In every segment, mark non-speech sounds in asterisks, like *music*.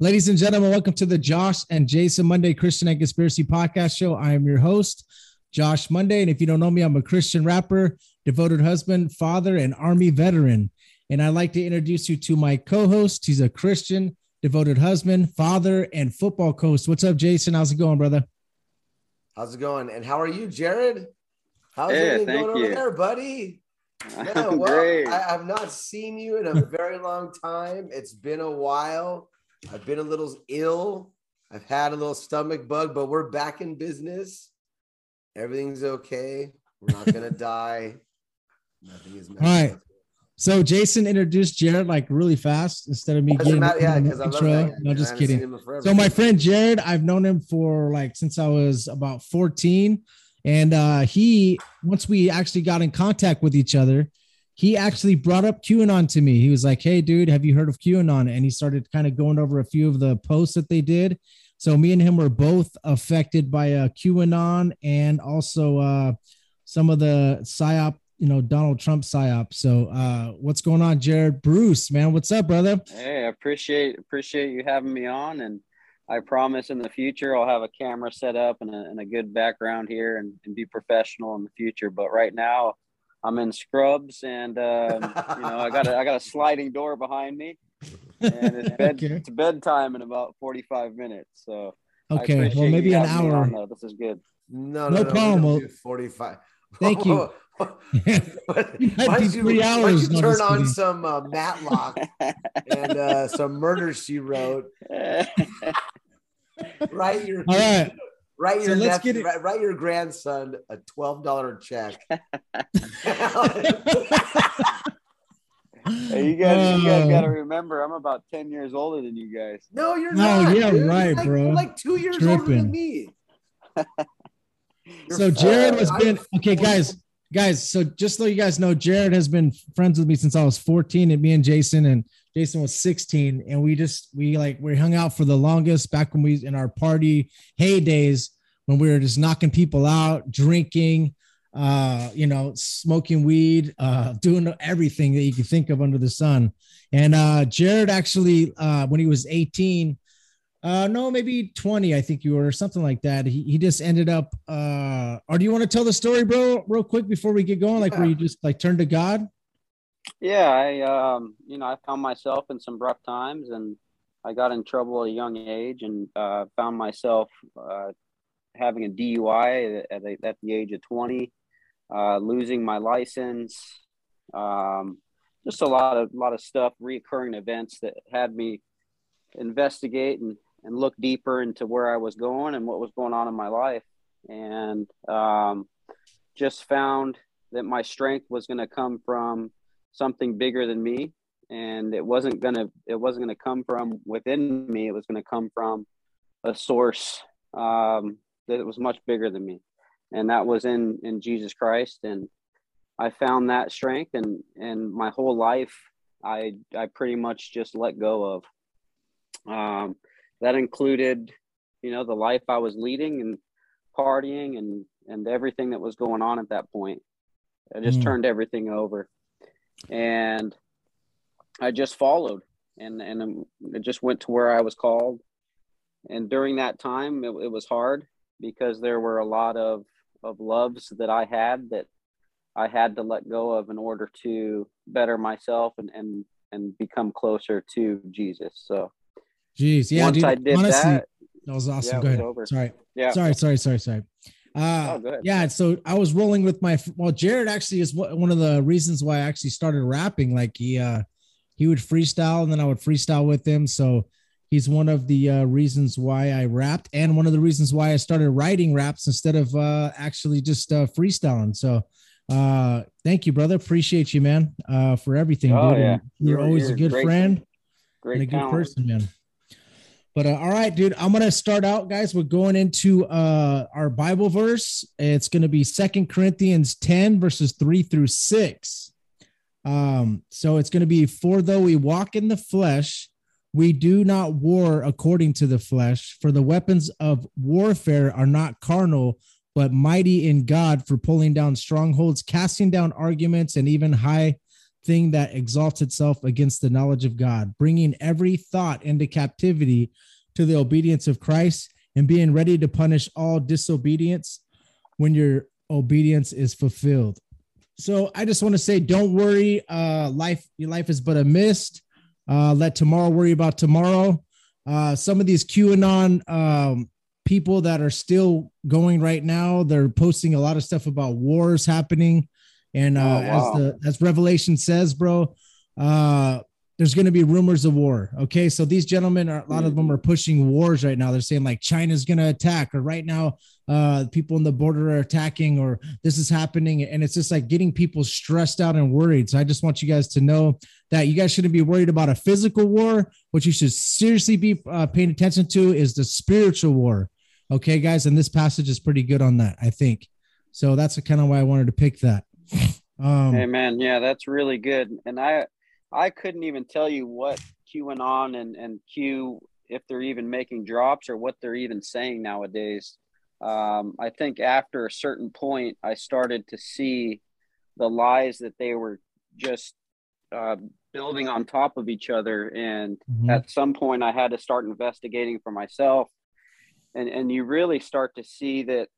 Ladies and gentlemen, welcome to the Josh and Jason Monday Christian and Conspiracy Podcast Show. I am your host, Josh Monday. And if you don't know me, I'm a Christian rapper, devoted husband, father, and Army veteran. And I'd like to introduce you to my co host. He's a Christian, devoted husband, father, and football coach. What's up, Jason? How's it going, brother? How's it going? And how are you, Jared? How's Yeah, everything thank going you. over there, buddy? *laughs* Yeah, well, great. I, I've not seen you in a very long time. It's been a while. I've been a little ill. I've had a little stomach bug, but we're back in business. Everything's okay. We're not gonna *laughs* die. Nothing is. All right. So Jason introduced Jared like really fast instead of me getting matter, yeah, because I love. No, just kidding. seen him in forever. So my friend Jared, I've known him for like since I was about 14. And uh he once we actually got in contact with each other, he actually brought up QAnon to me. He was like, Hey dude, have you heard of QAnon? And he started kind of going over a few of the posts that they did. So me and him were both affected by uh QAnon and also uh some of the psyop, you know, Donald Trump psyop. So uh what's going on, Jared? Bruce, man, what's up, brother? Hey, I appreciate appreciate you having me on, and I promise in the future I'll have a camera set up and a, and a good background here and, and be professional in the future. But right now, I'm in scrubs, and um, you know I got a, I got a sliding door behind me, and it's *laughs* bed Okay. it's bedtime in about 45 minutes. So Okay, well maybe an hour. on. This is good. no, no no, no, problem. we Well, Forty-five. thank you. *laughs* Why It might don't be you, three why don't hours. you turn on kidding. some uh, Matlock and uh, some murder she wrote? *laughs* Write your All right. Write So your let's nephew, get it- write, write your grandson a twelve dollar check. *laughs* Hey, you guys, you guys Uh, got to remember, I'm about 10 years older than you guys. no, you're not. No, not. yeah, dude. You're right, like, bro. Like two years older than me. *laughs* So Jared four. has been okay, guys. Guys, so just so you guys know, Jared has been friends with me since I was 14, and me and Jason, and Jason was 16, and we just we like we hung out for the longest back when we in our party heydays when we were just knocking people out, drinking, uh, you know, smoking weed, uh, doing everything that you can think of under the sun. And uh, Jared actually, uh, when he was 18, uh, no, maybe 20, I think you were, or something like that. He, he just ended up, uh, or do you want to tell the story, bro, real quick before we get going? Like where you just like turned to God? Yeah, I um, you know, I found myself in some rough times, and I got in trouble at a young age, and uh, found myself uh, having a DUI at, at, at the age of twenty, uh, losing my license, um, just a lot of lot of stuff, reoccurring events that had me investigate and and look deeper into where I was going and what was going on in my life, and um, just found that my strength was going to come from something bigger than me and it wasn't gonna it wasn't gonna come from within me. It was gonna come from a source um, that was much bigger than me, and that was in in Jesus Christ. And I found that strength, and and my whole life, I I pretty much just let go of. Um, that included, you know, the life I was leading and partying and and everything that was going on at that point. I just Mm. turned everything over, and I just followed, and and um, it just went to where I was called. And during that time, it, it was hard because there were a lot of of loves that I had that I had to let go of in order to better myself and and and become closer to Jesus. So Jeez, yeah, once dude. I did honestly, that, that was awesome. yeah, Go ahead. over. Sorry. yeah, Sorry, sorry, sorry, sorry. Uh, Oh, yeah, so I was rolling with my well, Jared actually is one one of the reasons why I actually started rapping. Like he uh he would freestyle and then I would freestyle with him. So he's one of the uh, reasons why I rapped and one of the reasons why I started writing raps instead of uh actually just uh freestyling. So uh thank you, brother. Appreciate you, man, uh for everything, Oh, dude. yeah. You're, You're- always you're a good great. friend great and a good talent. person, man. But uh, all right, dude, I'm gonna start out, guys. We're going into uh, our Bible verse. It's gonna be Second Corinthians 10 verses three through six. Um, so it's gonna be for though we walk in the flesh, we do not war according to the flesh. For the weapons of warfare are not carnal, but mighty in God for pulling down strongholds, casting down arguments, and even high thing that exalts itself against the knowledge of God, bringing every thought into captivity to the obedience of Christ and being ready to punish all disobedience when your obedience is fulfilled. So I just want to say, don't worry. Uh, life, your life is but a mist. Uh, let tomorrow worry about tomorrow. Uh, some of these QAnon um, people that are still going right now, they're posting a lot of stuff about wars happening. And uh, Oh, wow. as the as Revelation says, bro, uh, there's going to be rumors of war. Okay, so these gentlemen are a lot of them are pushing wars right now. They're saying like China's going to attack, or right now, uh, people in the border are attacking, or this is happening, and it's just like getting people stressed out and worried. So I just want you guys to know that you guys shouldn't be worried about a physical war. What you should seriously be uh, paying attention to is the spiritual war. Okay, guys, and this passage is pretty good on that, I think. So that's kind of why I wanted to pick that. Um, Amen. Yeah, that's really good. And I I couldn't even tell you what QAnon and, and Q if they're even making drops or what they're even saying nowadays. Um, I think after a certain point, I started to see the lies that they were just uh, building on top of each other. And mhm. at some point, I had to start investigating for myself. And, and you really start to see that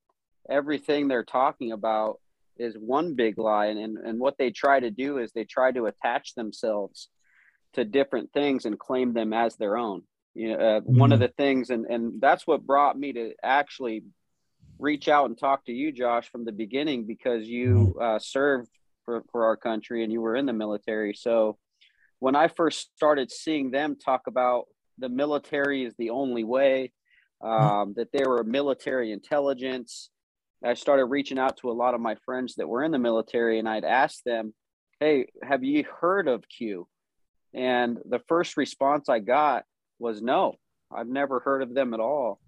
everything they're talking about is one big lie and, and, and what they try to do is they try to attach themselves to different things and claim them as their own. You know uh, one of the things and and that's what brought me to actually reach out and talk to you josh from the beginning because you uh, served for, for our country and you were in the military. So when i first started seeing them talk about the military is the only way um, that they were military intelligence I started reaching out to a lot of my friends that were in the military and I'd ask them, Hey, have you heard of Q? And the first response I got was no, I've never heard of them at all.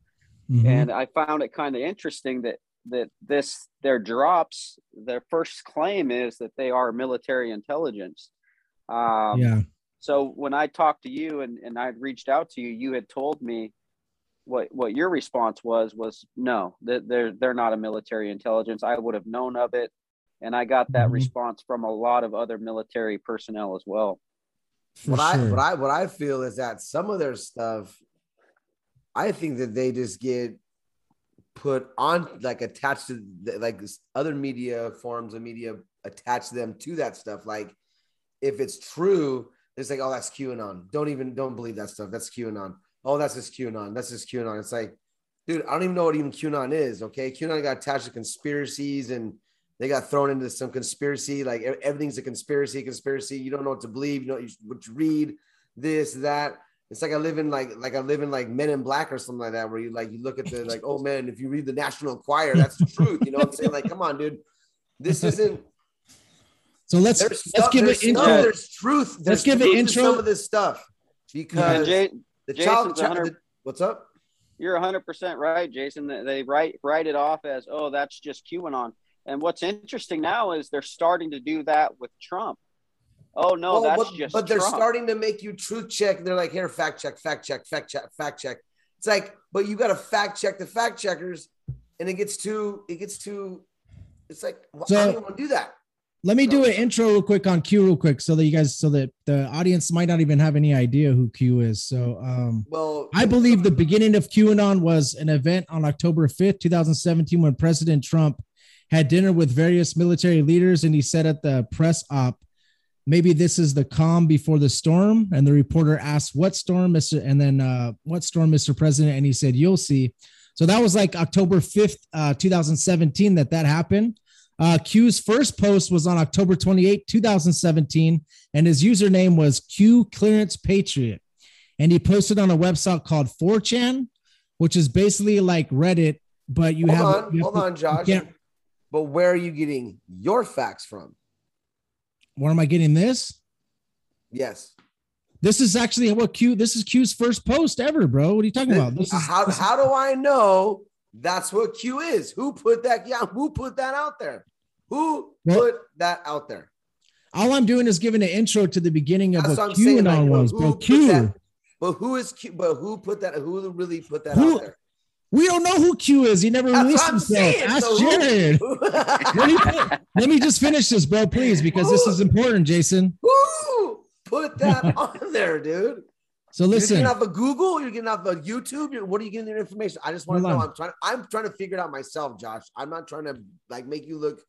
Mhm. And I found it kind of interesting that that this their drops, their first claim is that they are military intelligence. Um, yeah. so when I talked to you and, and I'd reached out to you, you had told me what what your response was was no, that they're they're not a military intelligence. I would have known of it. And I got that Mhm. response from a lot of other military personnel as well. For what sure. I what I what I feel is that some of their stuff, I think that they just get put on like attached to the, like this other media forms of media attach them to that stuff. Like if it's true, it's like oh that's QAnon. Don't even don't believe that stuff. That's QAnon. Oh that's just QAnon. That's just QAnon. It's like, dude, I don't even know what even QAnon is. Okay, QAnon got attached to conspiracies and they got thrown into some conspiracy. Like everything's a conspiracy, conspiracy. You don't know what to believe. You know you- what you read, this, that. It's like I live in like like I live in like Men in Black or something like that, where you like you look at the like, oh man, if you read the National Enquirer, that's the truth. You know what I'm saying? Like, come on, dude. This isn't So let's let's stuff, give stuff, intro. there's truth. There's give it truth to intro. some of this stuff because Jay, the Jason's a hundred- the- what's up? you're 100% right, Jason. They- They write write it off as, oh, that's just QAnon. And what's interesting now is they're starting to do that with Trump. Oh no, Oh, that's but, just but they're Trump. starting to make you truth check. They're like, here, fact check, fact check, fact check, fact check. It's like, but you got to fact check the fact checkers, and it gets too, it gets too. It's like, well, So- I don't want to do that. Let me do an intro real quick on Q real quick so that you guys so that the audience might not even have any idea who Q is. So um Well, I believe the beginning of QAnon was an event on October 5th, 2017, when President Trump had dinner with various military leaders and he said at the press op, maybe this is the calm before the storm. And the reporter asked, What storm, Mr. And then uh, what storm, Mr. President? And he said, You'll see. So that was like October 5th, uh, 2017, that that happened. Uh, Q's first post was on October 28, 2017, and his username was Q Clearance Patriot. And he posted on a website called 4chan, which is basically like Reddit, but you hold have, on, you have hold to- on, Josh. But where are you getting your facts from? where am I getting this? Yes. This is actually what Q. This is Q's first post ever, bro. What are you talking about? This is how, this is- how do I know that's what Q is? Who put that? Yeah, who put that out there? Who Well- put that out there? all I'm doing is giving an intro to the beginning of That's what what. QAnon Like, was, who bro. Q. that- But who is Q? But who put that? Who really put that Who- out there? We don't know who Q is. He never That's released himself. saying. Ask So Jared. who- *laughs* Let me, put- let me just finish this, bro, please, because this is important, Jason. Who put that *laughs* on there, dude? So listen, You're getting off of Google. You're getting off of YouTube. You're, what are you getting your information? I just want to know. I'm trying. I'm trying to figure it out myself, Josh. I'm not trying to like make you look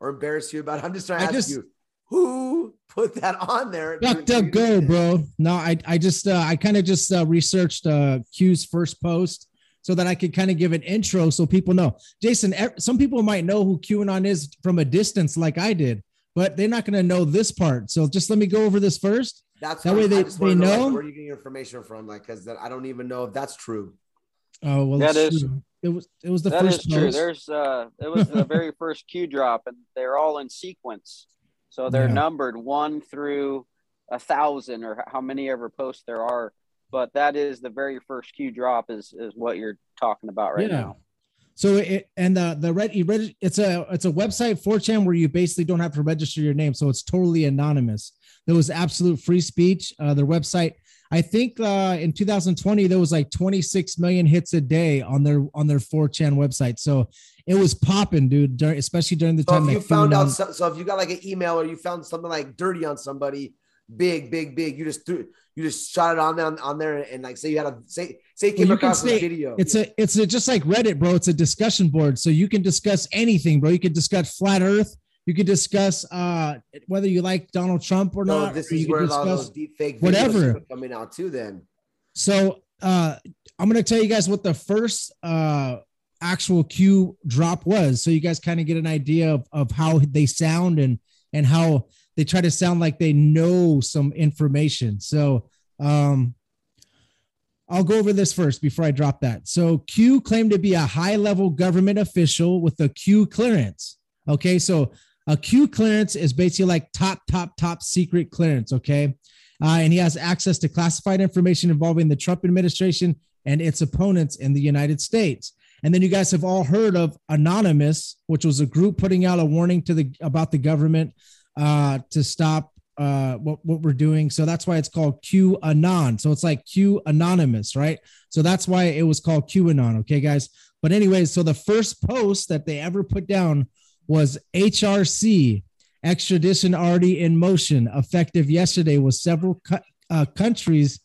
or embarrass you about. It. I'm just trying to I ask just- you who put that on there. duck, duck, go, bro. No, I, I just, uh, I kind of just uh, researched uh, Q's first post so that I could kind of give an intro so people know. Jason, some people might know who QAnon is from a distance, like I did, but they're not going to know this part. So just let me go over this first. That's That what way I'm- I they- just wanna they like, know? where you getting your information from, like, because I don't even know if that's true. Oh well, that is true. it was it was the That is first true. post. There's uh it was the *laughs* very first Q drop and they're all in sequence. So they're Yeah. numbered one through a thousand or how many ever posts there are. But that is the very first Q drop is is what you're talking about right Yeah. now. So it and the the red, it's a it's a website 4chan where you basically don't have to register your name, so it's totally anonymous. There was absolute free speech. Uh, their website, I think, uh, in 2020 there was like 26 million hits a day on their on their 4chan website. So it was popping, dude. During, especially during the So time if you found out, so, so if you got like an email or you found something like dirty on somebody, big, big, big, you just threw, you just shot it on there, on there, and like say you had a say, say Well, came you across a say video. It's a it's a just like Reddit, bro. It's a discussion board, so you can discuss anything, bro. You can discuss flat Earth. You can discuss uh whether you like Donald Trump or so not. this or is you where a lot of those deep fake whatever. are coming out too. Then So uh I'm gonna tell you guys what the first uh actual Q drop was, so you guys kind of get an idea of, of how they sound and and how they try to sound like they know some information. So um I'll go over this first before I drop that. So Q claimed to be a high level government official with a Q clearance. Okay, so a Q clearance is basically like top, top, top secret clearance. Okay. Uh, and he has access to classified information involving the Trump administration and its opponents in the United States. And then you guys have all heard of Anonymous, which was a group putting out a warning to the about the government uh, to stop uh, what what we're doing. So that's why it's called Q Anon. So it's like Q Anonymous, right? So that's why it was called QAnon. Okay, guys. But anyways, so the first post that they ever put down was HRC extradition already in motion, effective yesterday, with several cu- uh, countries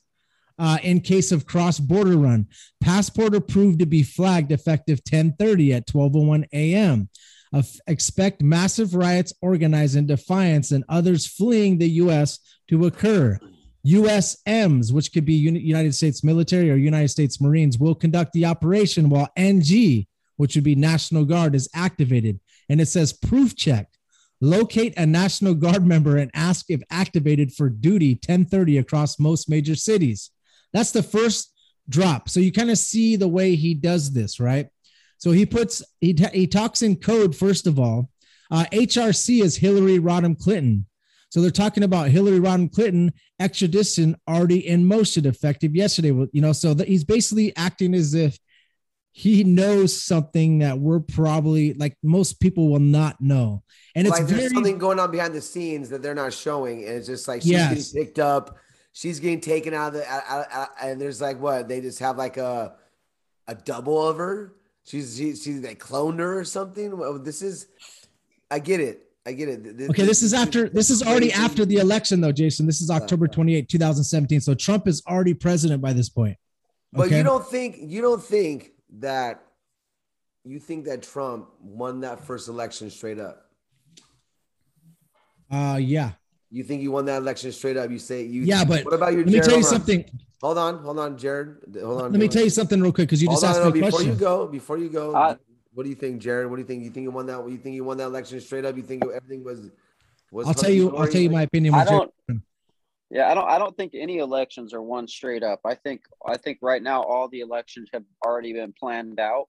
uh, in case of cross-border run. Passport approved to be flagged effective 10:30 at 12:01 a.m. Expect massive riots organized in defiance and others fleeing the U.S. to occur. USMs, which could be United States military or United States Marines, will conduct the operation while NG, which would be National Guard, is activated. And it says proof check. Locate a National Guard member and ask if activated for duty 1030 across most major cities. That's the first drop. So you kind of see the way he does this, right? So he puts he, he talks in code first of all. Uh, HRC is Hillary Rodham Clinton. So they're talking about Hillary Rodham Clinton extradition already in motion, effective yesterday. You know, so that he's basically acting as if he knows something that we're probably like most people will not know. And it's like there's very something going on behind the scenes that they're not showing, and it's just like she's Yes. getting picked up, she's getting taken out of the, out, out- out- and there's like what they just have like a a double of her. She's she, she's they cloned her or something. Well, this is, I get it, I get it. Th- Okay, this is after this is already after the election though, Jason. This is October 28, 2017. So Trump is already president by this point. But you don't think you don't think that you think that Trump won that first election straight up. Uh yeah. You think you won that election straight up? You say you. Yeah, but what about your? Let me tell you something. Hold on, hold on, Jared. Hold on. Let me tell you something real quick because you just Hold on, asked no, me a before question. you go, before you go, Uh, what do you think, Jared? What do you think? You think you won that? You think you won that election straight up? You think everything was? was I'll tell you, I'll tell you my opinion. I with Jared. don't. Yeah, I don't. I don't think any elections are won straight up. I think. I think right now all the elections have already been planned out,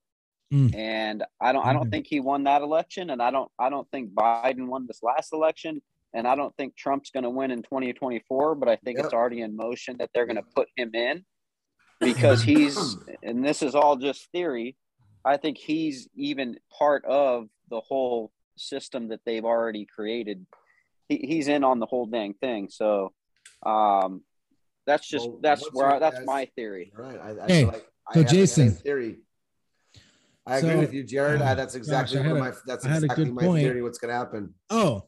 Mm. and I don't. I don't think he won that election, and I don't. I don't think Biden won this last election, and I don't think Trump's going to win in 2024. But I think Yep. it's already in motion that they're going to put him in because *clears throat* he's. And this is all just theory. I think he's even part of the whole system that they've already created. He, he's in on the whole dang thing. So um, that's just Well, that's where I, that's guess? my theory. All right. I, I Hey, feel like so have Jason- theory. I agree with you, Jared. I, that's exactly Gosh, I my a- that's I had a exactly good my point. theory. What's gonna happen? Oh,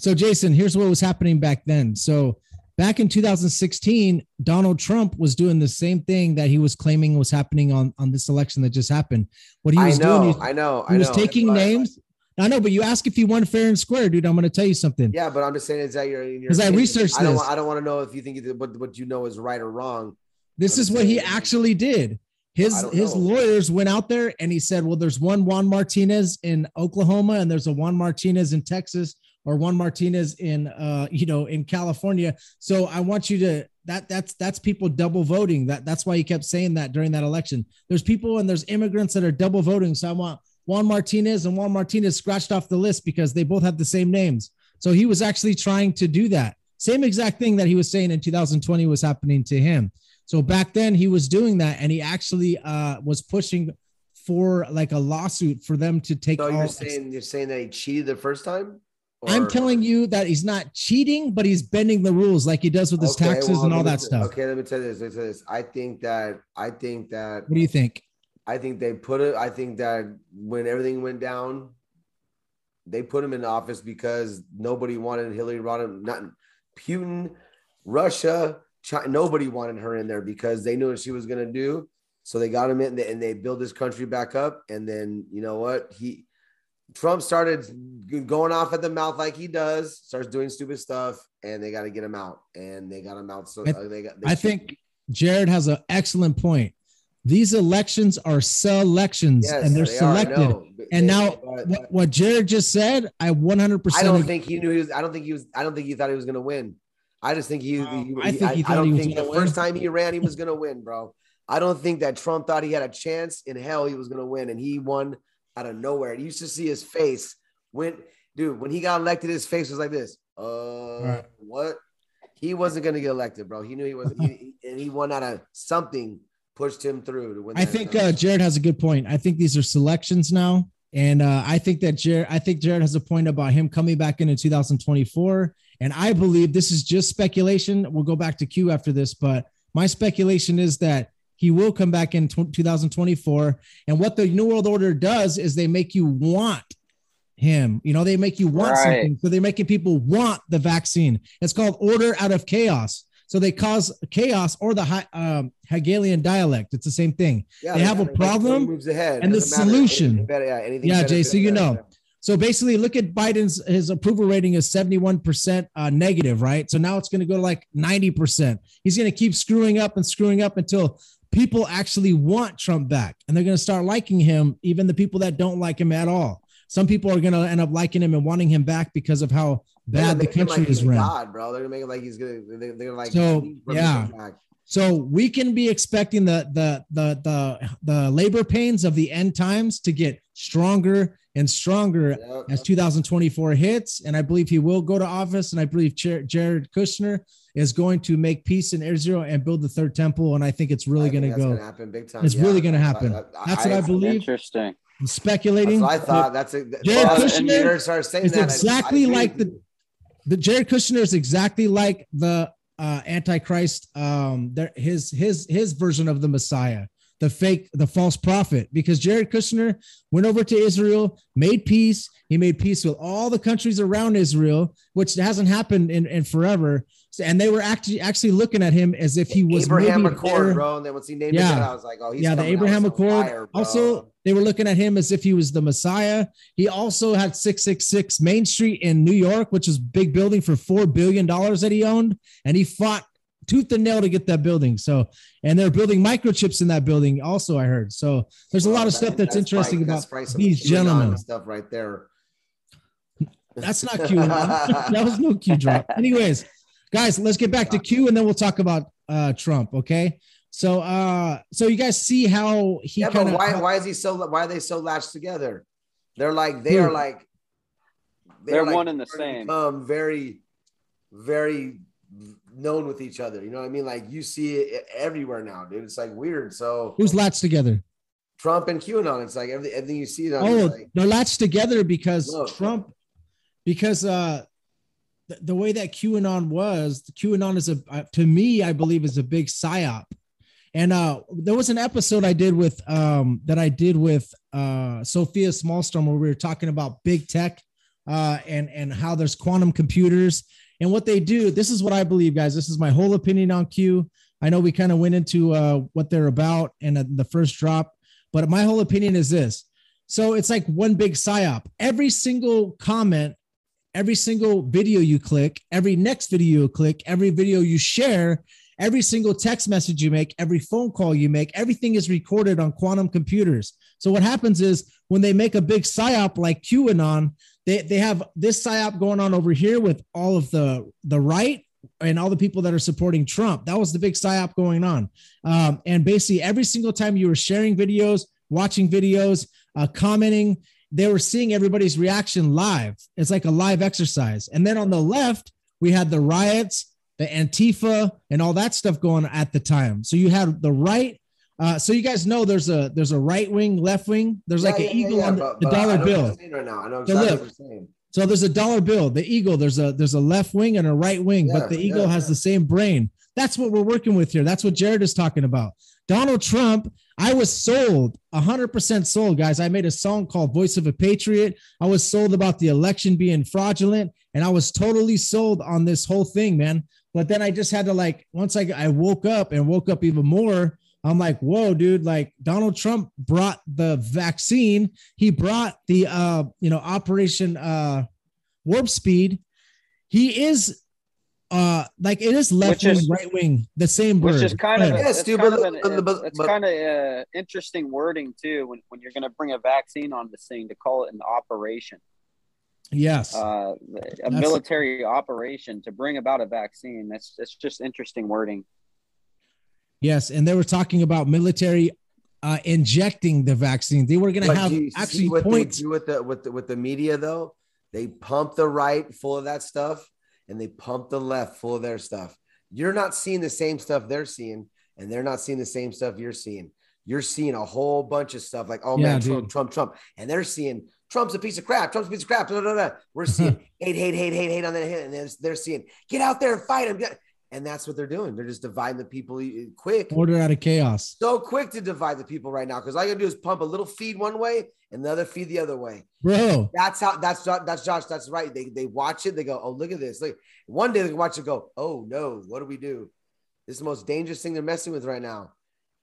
so Jason, here's what was happening back then. So back in 2016, Donald Trump was doing the same thing that he was claiming was happening on on this election that just happened. What he I was know, doing, he, I know, he I was know. taking But- names. I know, but you ask if he won fair and square, dude. I'm going to tell you something. Yeah, but I'm just saying, is that your? your 'Cause I researched I don't. this. I don't want to know if you think what what you know is right or wrong. This I'm is what he actually did. His his know. lawyers went out there and he said, "Well, there's one Juan Martinez in Oklahoma and there's a Juan Martinez in Texas or Juan Martinez in uh *laughs* you know in California. So I want you to that that's that's people double voting. That that's why he kept saying that during that election. There's people and there's immigrants that are double voting. So I want Juan Martinez and Juan Martinez scratched off the list because they both have the same names. So he was actually trying to do that. Same exact thing that he was saying in 2020 was happening to him. So back then he was doing that and he actually uh, was pushing for like a lawsuit for them to take So you're saying you're saying that he cheated the first time? I'm telling you that he's not cheating, but he's bending the rules like he does with his Okay, taxes well, and all that stuff. Okay, let me tell you this. Let me tell you this. I think that I think that What do you think? I think they put it. I think that when everything went down, they put him in office because nobody wanted Hillary Rodham, not Putin, Russia, China, nobody wanted her in there because they knew what she was going to do. So they got him in and they built this country back up. And then you know what? He Trump started going off at the mouth like he does, starts doing stupid stuff, and they got to get him out. And they got him out. So I- uh, they got. They I think Jared has an excellent point. These elections are selections Yes, and they're they selected. And They- now but- what, what Jared just said, I 100% I don't agree. think he knew he was. I don't think he was. I don't think he thought he was going to win. I just think he. He- I think he I, thought don't he was think the gonna first time he ran, he was going to win, bro. I don't think that Trump thought he had a chance in hell. He was going to win, and he won out of nowhere. You used to see his face when, dude, when he got elected, his face was like this. Uh, Right. what? He wasn't going to get elected, bro. He knew he wasn't, he, and he won out of something pushed him through to win. I think uh, Jared has a good point. I think these are selections now. And uh, I think that Jared, I think Jared has a point about him coming back in in 2024. And I believe this is just speculation. We'll go back to Q after this, but my speculation is that he will come back in 2024. And what the New World Order does is they make you want him. You know, they make you want Right. something. So they're making people want the vaccine. It's called order out of chaos. So they cause chaos or the um, Hegelian dialect. It's the same thing. Yeah, they have a gotta make sure he problem moves ahead. and the matter. solution. Anything better, yeah, anything Yeah, Jay, so you know. So basically, look at Biden's his approval rating is 71% uh, negative, right? So now it's going to go to like 90%. He's going to keep screwing up and screwing up until people actually want Trump back and they're going to start liking him, even the people that don't like him at all. Some people are going to end up liking him and wanting him back because of how bad the country like is run. God, bro. They're gonna make it like he's gonna. They're, they're like. So, yeah. back." So we can be expecting the the the the the labor pains of the end times to get stronger and stronger as 2024 hits. And I believe he will go to office. And I believe Jared Kushner is going to make peace in Israel and build the third temple. And I think it's really going to go. gonna happen big time. It's Yeah. really gonna happen. I- That's what I believe. Interesting. I'm That's speculating. what I thought. That's a, Jared well, Kushner and you heard start saying is that, I- I exactly like the- you. the Jared Kushner is exactly like the uh, Antichrist. Um, there, his his his version of the Messiah, the fake, the false prophet. Because Jared Kushner went over to Israel, made peace. He made peace with all the countries around Israel, which hasn't happened in, in forever. So- and they were actually actually looking at him as if he was Abraham Accord, their- bro. And then once he named Yeah. it, I was like, oh, he's yeah, the Abraham Accord. fire, also, they were looking at him as if he was the Messiah. He also had 666 Main Street in New York, which is big building for four billion dollars that he owned, and he fought tooth and nail to get that building. So, and they're building microchips in that building. Also, I heard. So, there's a lot of stuff that's interesting probably- that's about some these gentlemen. stuff right there. That's not Q. *laughs* that was no Q drop. Anyways, guys, let's get back to Q, and then we'll talk about uh Trump. Okay. So, uh, so you guys see how he yeah, kind but of why? Why is he so? Why are they so latched together? They're like they Who? are like They're like one and the same. Become very, very known with each other. You know what I mean? Like you see it everywhere now, dude. It's like weird. So who's latched together? Trump and QAnon. It's like everything, everything you see it on. Oh, like, they're latched together because No. Trump, because uh, the, the way that QAnon was, QAnon is a uh, to me, I believe, is a big psyop. And uh, there was an episode I did with um that I did with uh Sophia Smallstorm where we were talking about big tech uh and and how there's quantum computers and what they do. This is what I believe, guys. This is my whole opinion on Q. I know we kind of went into uh what they're about in uh, the first drop, but my whole opinion is this. So it's like one big psyop. Every single comment, every single video you click, every next video you click, every video you share, every single text message you make, every phone call you make, everything is recorded on quantum computers. So what happens is when they make a big psyop like QAnon, they, they have this psyop going on over here with all of the the right and all the people that are supporting Trump. That was the big psyop going on. Um, and basically, every single time you were sharing videos, watching videos, uh, commenting, they were seeing everybody's reaction live. It's like a live exercise. And then on the left, we had the riots, the Antifa, and all that stuff going at the time. So you had the right. Uh, so you guys know there's a there's a right wing, left wing. There's like Yeah, an yeah, eagle yeah, on the, but- the but dollar bill. right now. I know So exactly look, what you're saying. So there's a dollar bill, the eagle. There's a there's a left wing and a right wing, Yeah, but the eagle yeah, has yeah. the same brain. That's what we're working with here. That's what Jared is talking about. Donald Trump, I was sold, 100% sold, guys. I made a song called Voice of a Patriot. I was sold about the election being fraudulent, and I was totally sold on this whole thing, man. But then I just had to like once I I woke up and woke up even more. I'm like, whoa, dude! Like Donald Trump brought the vaccine. He brought the uh, you know, Operation uh Warp Speed. He is uh like it is left Which is- wing, right wing, the same bird. Which is kind of Go a, ahead. Yes, it's dude, kind but- of an, but- but- it's kind of uh, interesting wording too when, when you're going to bring a vaccine on this thing to call it an operation, yes. uh, a That's- military operation to bring about a vaccine. That's that's just interesting wording. Yes, and they were talking about military uh, injecting the vaccine. They were going to have you actually what points. with the with the with the media though. They pump the right full of that stuff, and they pump the left full of their stuff. You're not seeing the same stuff they're seeing, and they're not seeing the same stuff you're seeing. You're seeing a whole bunch of stuff like, oh Yeah, man, dude. Trump, Trump, Trump, and they're seeing Trump's a piece of crap. Trump's a piece of crap. Da, da, da. We're *laughs* seeing hate, hate, hate, hate, hate on that and they're, they're seeing get out there and fight him. And that's what they're doing. They're just dividing the people e- quick Order out of chaos. so quick to divide the people right now because all you gotta do is pump a little feed one way and the other feed the other way. Bro, That's how that's that's Josh. That's right. They they watch it. They go, oh look at this. Like one day they watch it. Go, oh no, what do we do? This is the most dangerous thing they're messing with right now,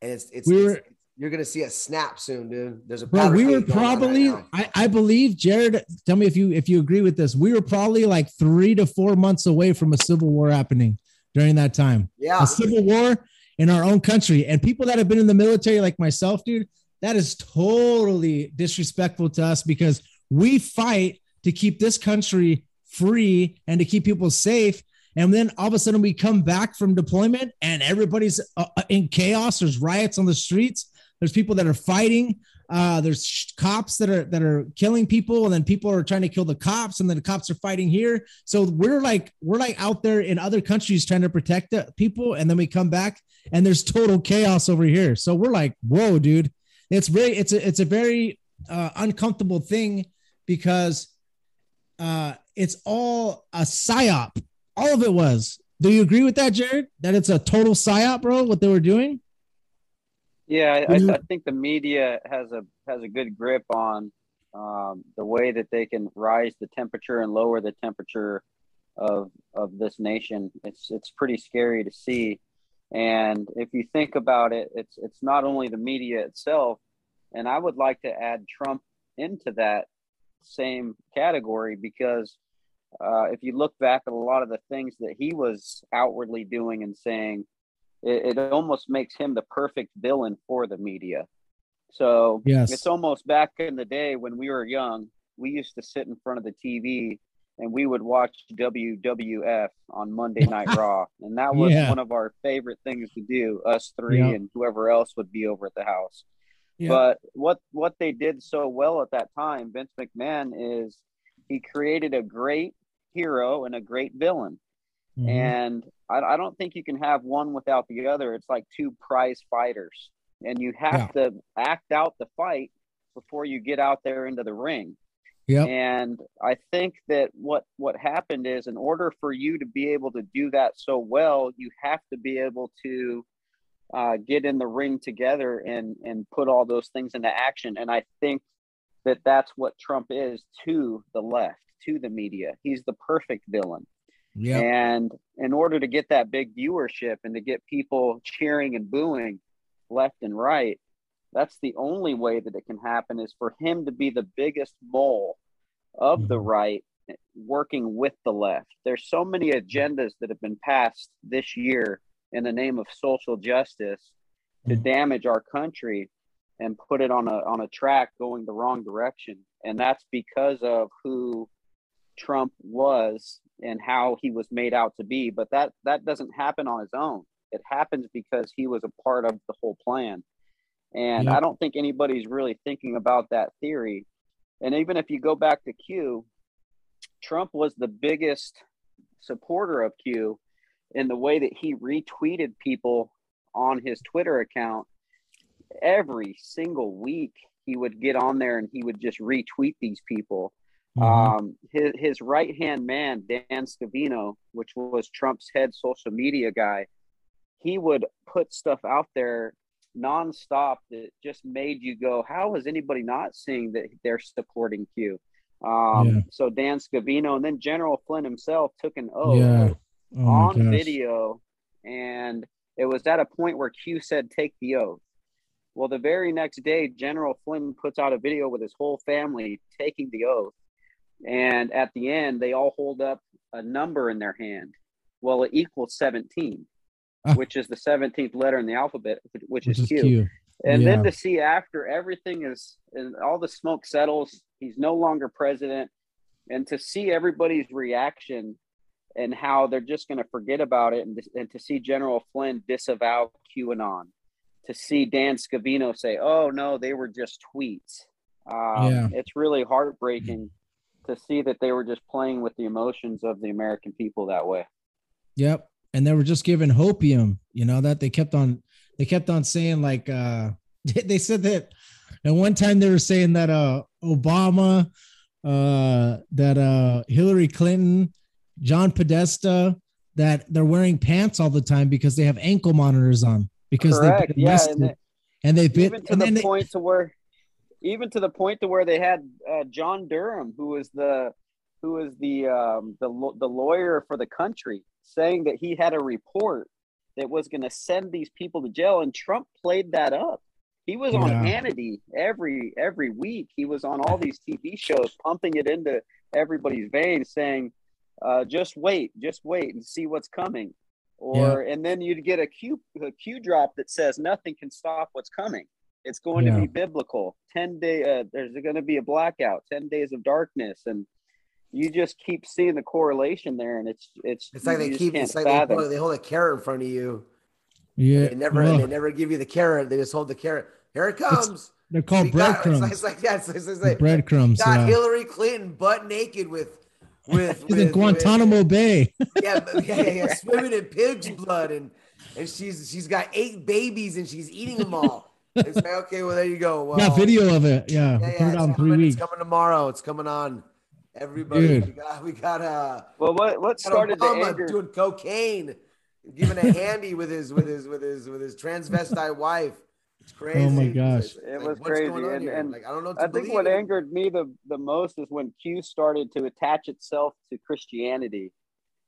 and it's it's, We it's- you're gonna see a snap soon, dude. There's a bro, we were on right probably. I, I believe Jared, tell me if you if you agree with this. We were probably like 3 to 4 months away from a civil war happening during that time. yeah. A civil war in our own country. And people that have been in the military like myself, dude, that is totally disrespectful to us because we fight to keep this country free and to keep people safe. And then all of a sudden we come back from deployment and everybody's uh, uh, in chaos. There's riots on the streets. There's people that are fighting. Uh, there's sh- cops that are that are killing people, and then people are trying to kill the cops, and then the cops are fighting here. So we're like we're like out there in other countries trying to protect people, and then we come back and there's total chaos over here. So we're like, whoa, dude, it's very it's a it's a very uh, uncomfortable thing because uh, it's all a psyop. All of it was. Do you agree with that, Jared? That it's a total psyop, bro? What they were doing? Yeah, I. I, I think the media has a has a good grip on um, the way that they can rise the temperature and lower the temperature of of this nation. It's it's pretty scary to see, and if you think about it, it's it's not only the media itself, and I would like to add Trump into that same category because uh, if you look back at a lot of the things that he was outwardly doing and saying, it, it almost makes him the perfect villain for the media. So Yes. it's almost back in the day when we were young, we used to sit in front of the TV and we would watch WWF on Monday *laughs* Night Raw. And that was Yeah. one of our favorite things to do, us three Yeah. and whoever else would be over at the house. Yeah. But what what they did so well at that time, Vince McMahon, is he created a great hero and a great villain. Mhm. And I, I don't think you can have one without the other. It's like two prize fighters, and you have to act out the fight before you get out there into the ring. Yep. And I think that what what happened is, in order for you to be able to do that so well, you have to be able to uh, get in the ring together and and put all those things into action. And I think that that's what Trump is to the left, to the media. He's the perfect villain. Yep. And in order to get that big viewership and to get people cheering and booing left and right, that's the only way that it can happen is for him to be the biggest mole of the Mhm. right working with the left. There's so many agendas that have been passed this year in the name of social justice to Mhm. damage our country and put it on a on a track going the wrong direction. And that's because of who Trump was and how he was made out to be. But that that doesn't happen on his own. It happens because he was a part of the whole plan. And Yeah. I don't think anybody's really thinking about that theory. And even if you go back to Q, Trump was the biggest supporter of Q in the way that he retweeted people on his Twitter account every single week. He would get on there and he would just retweet these people. Mhm. Um, his, his right hand man, Dan Scavino, which was Trump's head social media guy, he would put stuff out there nonstop that just made you go, How is anybody not seeing that they're supporting Q? Um, Yeah. So Dan Scavino and then General Flynn himself took an oath yeah. Oh on video, and it was at a point where Q said, "Take the oath." Well, the very next day, General Flynn puts out a video with his whole family taking the oath, and at the end, they all hold up a number in their hand. Well, it equals seventeen, Ah. which is the seventeenth letter in the alphabet, which, Which is is Q. Q. And then to see after everything is and all the smoke settles, he's no longer president, and to see everybody's reaction and how they're just going to forget about it, and, and to see General Flynn disavow QAnon, to see Dan Scavino say, "Oh no, they were just tweets." Um, Yeah. It's really heartbreaking to see that they were just playing with the emotions of the American people that way. Yep. And they were just given hopium, you know, that they kept on they kept on saying like uh *laughs* they said that at one time they were saying that uh Obama, uh that uh Hillary Clinton, John Podesta, that they're wearing pants all the time because they have ankle monitors on because they've been Yeah, and and, they've been even to the then they- point to where even to the point to where they had uh, John Durham who was the who was the um, the the lawyer for the country saying that he had a report that was going to send these people to jail and Trump played that up. He was on Yeah. Hannity every every week. He was on all these TV shows pumping it into everybody's veins saying uh, just wait, just wait and see what's coming. Or and then you'd get a Q a Q drop that says nothing can stop what's coming. It's going Yeah. to be biblical. Ten day uh, there's going to be a blackout. Ten days of darkness, and you just keep seeing the correlation there, and it's it's It's like they keep. It's like they hold, they hold a carrot in front of you. yeah They never. Ugh. They never give you the carrot. They just hold the carrot. Here it comes. They're called breadcrumbs. It's like, it's like, yeah, it's, it's, it's like breadcrumbs. got Yeah. Hillary Clinton butt naked with with, She's *laughs* in with Guantanamo Bay. *laughs* yeah, yeah, *laughs* yeah, yeah, swimming in pig's blood, and and she's she's got eight babies and she's eating them all. It's like okay, well there you go. Well, Got video of it. Yeah, Yeah, yeah, put it it's out in three coming, weeks. It's coming tomorrow. It's coming on. Everybody, Dude. we got we got uh, Well, what what got started the Obama anger? doing cocaine, giving a handy with his with his with his with his transvestite wife. It's crazy. Oh my gosh. like, It like, was what's crazy, going on and- here? and like I don't know. What to I think what angered me the, the most is when Q started to attach itself to Christianity.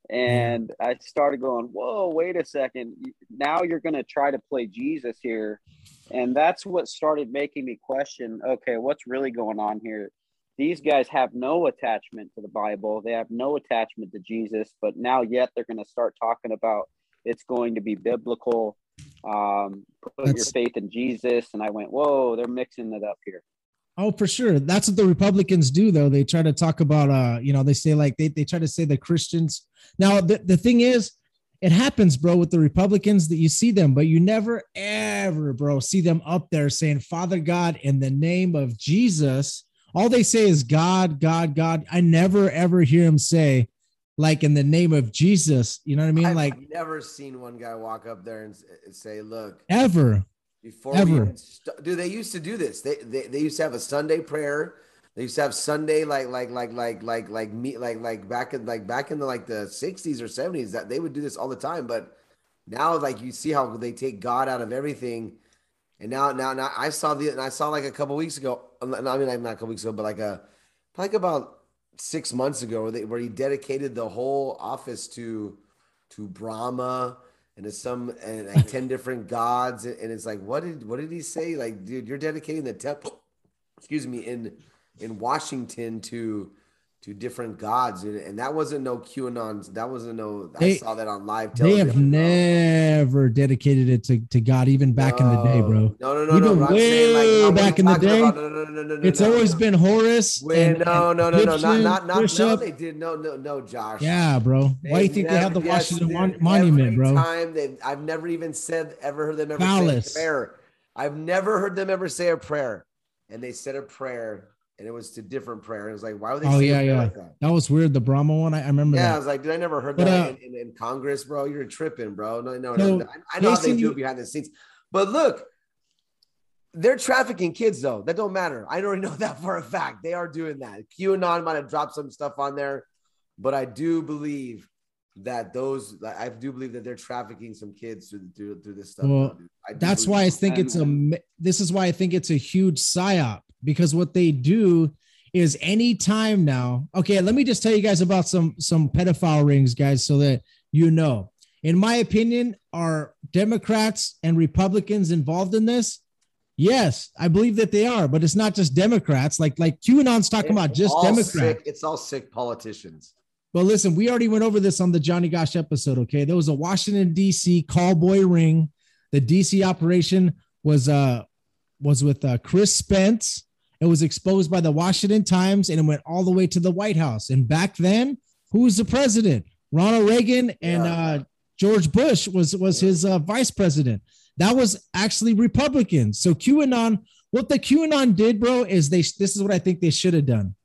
And I started going, whoa, wait a second. Now you're going to try to play Jesus here. And that's what started making me question okay, what's really going on here? These guys have no attachment to the Bible, they have no attachment to Jesus, but now yet they're going to start talking about it's going to be biblical. Um, put your faith in Jesus. And I went, whoa, they're mixing it up here. Oh, for sure. That's what the Republicans do, though. They try to talk about, uh, you know, they say like they, they try to say the Christians. Now, the, the thing is, it happens, bro, with the Republicans that you see them, but you never, ever, bro, see them up there saying, Father God, in the name of Jesus. All they say is God, God, God. I never, ever hear him say, like, in the name of Jesus. You know what I mean? I've like, never seen one guy walk up there and say, "Look, ever. Before Ever. st- dude, they used to do this. They, they they used to have a Sunday prayer. They used to have Sunday like like like like like like me like like back in like back in the like the sixties or seventies that they would do this all the time. But now like you see how they take God out of everything. And now, now, now, I saw the, and I saw like a couple weeks ago. I mean, like not a couple weeks ago, but like a, like about six months ago, where, they, where he dedicated the whole office to, to Brahma and to some and like ten different gods, and it's like, what did what did he say? Like, dude, you're dedicating the temple, excuse me, in in Washington to to different gods, and, and that wasn't no QAnon. That wasn't no. I They- saw that on live They have never dedicated it to, to God, even back in the day, bro. No, no, no, Even no. I'm saying, like, way back in the day, about- no, no, no, no, no, no, It's no, always no. been Horus. When, and- no, no, no, no, not, not, not, no, they did. No, no, no, Josh. Yeah, bro. Why do you think they have the never- yes, Washington Mon- Monument, bro? Time they, I've never even said, ever heard them ever Phallus. say a prayer. I've never heard them ever say a prayer, and they said a prayer, and it was to different prayer. It was like, why would they? Oh say yeah, yeah. like that? That was weird. The Brahma one. I, I remember Yeah, I that. was like, dude, I never heard But, that uh, in, in, in Congress, bro. You're tripping, bro. No, no, So, no. I, I know how they do you- it behind the scenes. But look, they're trafficking kids, though. That don't matter. I already *laughs* know that for a fact. They are doing that. QAnon might have dropped some stuff on there, but I do believe that those, I do believe that they're trafficking some kids through through, through this stuff. Well. I That's why I think it's a. This is why I think it's a huge psyop because what they do is anytime now. Okay, let me just tell you guys about some some pedophile rings, guys, so that you know. In my opinion, are Democrats and Republicans involved in this? Yes, I believe that they are, but it's not just Democrats. Like like QAnon's talking about just Democrats. sick- it's all sick politicians. But listen, we already went over this on the Johnny Gosch episode. Okay, there was a Washington D.C. callboy ring. The D.C. operation was uh was with uh, Chris Spence. It was exposed by the Washington Times, and it went all the way to the White House. And back then, who was the president? Ronald Reagan and Yeah. uh, George Bush was was his uh, vice president. That was actually Republicans. So QAnon, what the QAnon did, bro, is they. This is what I think they should have done.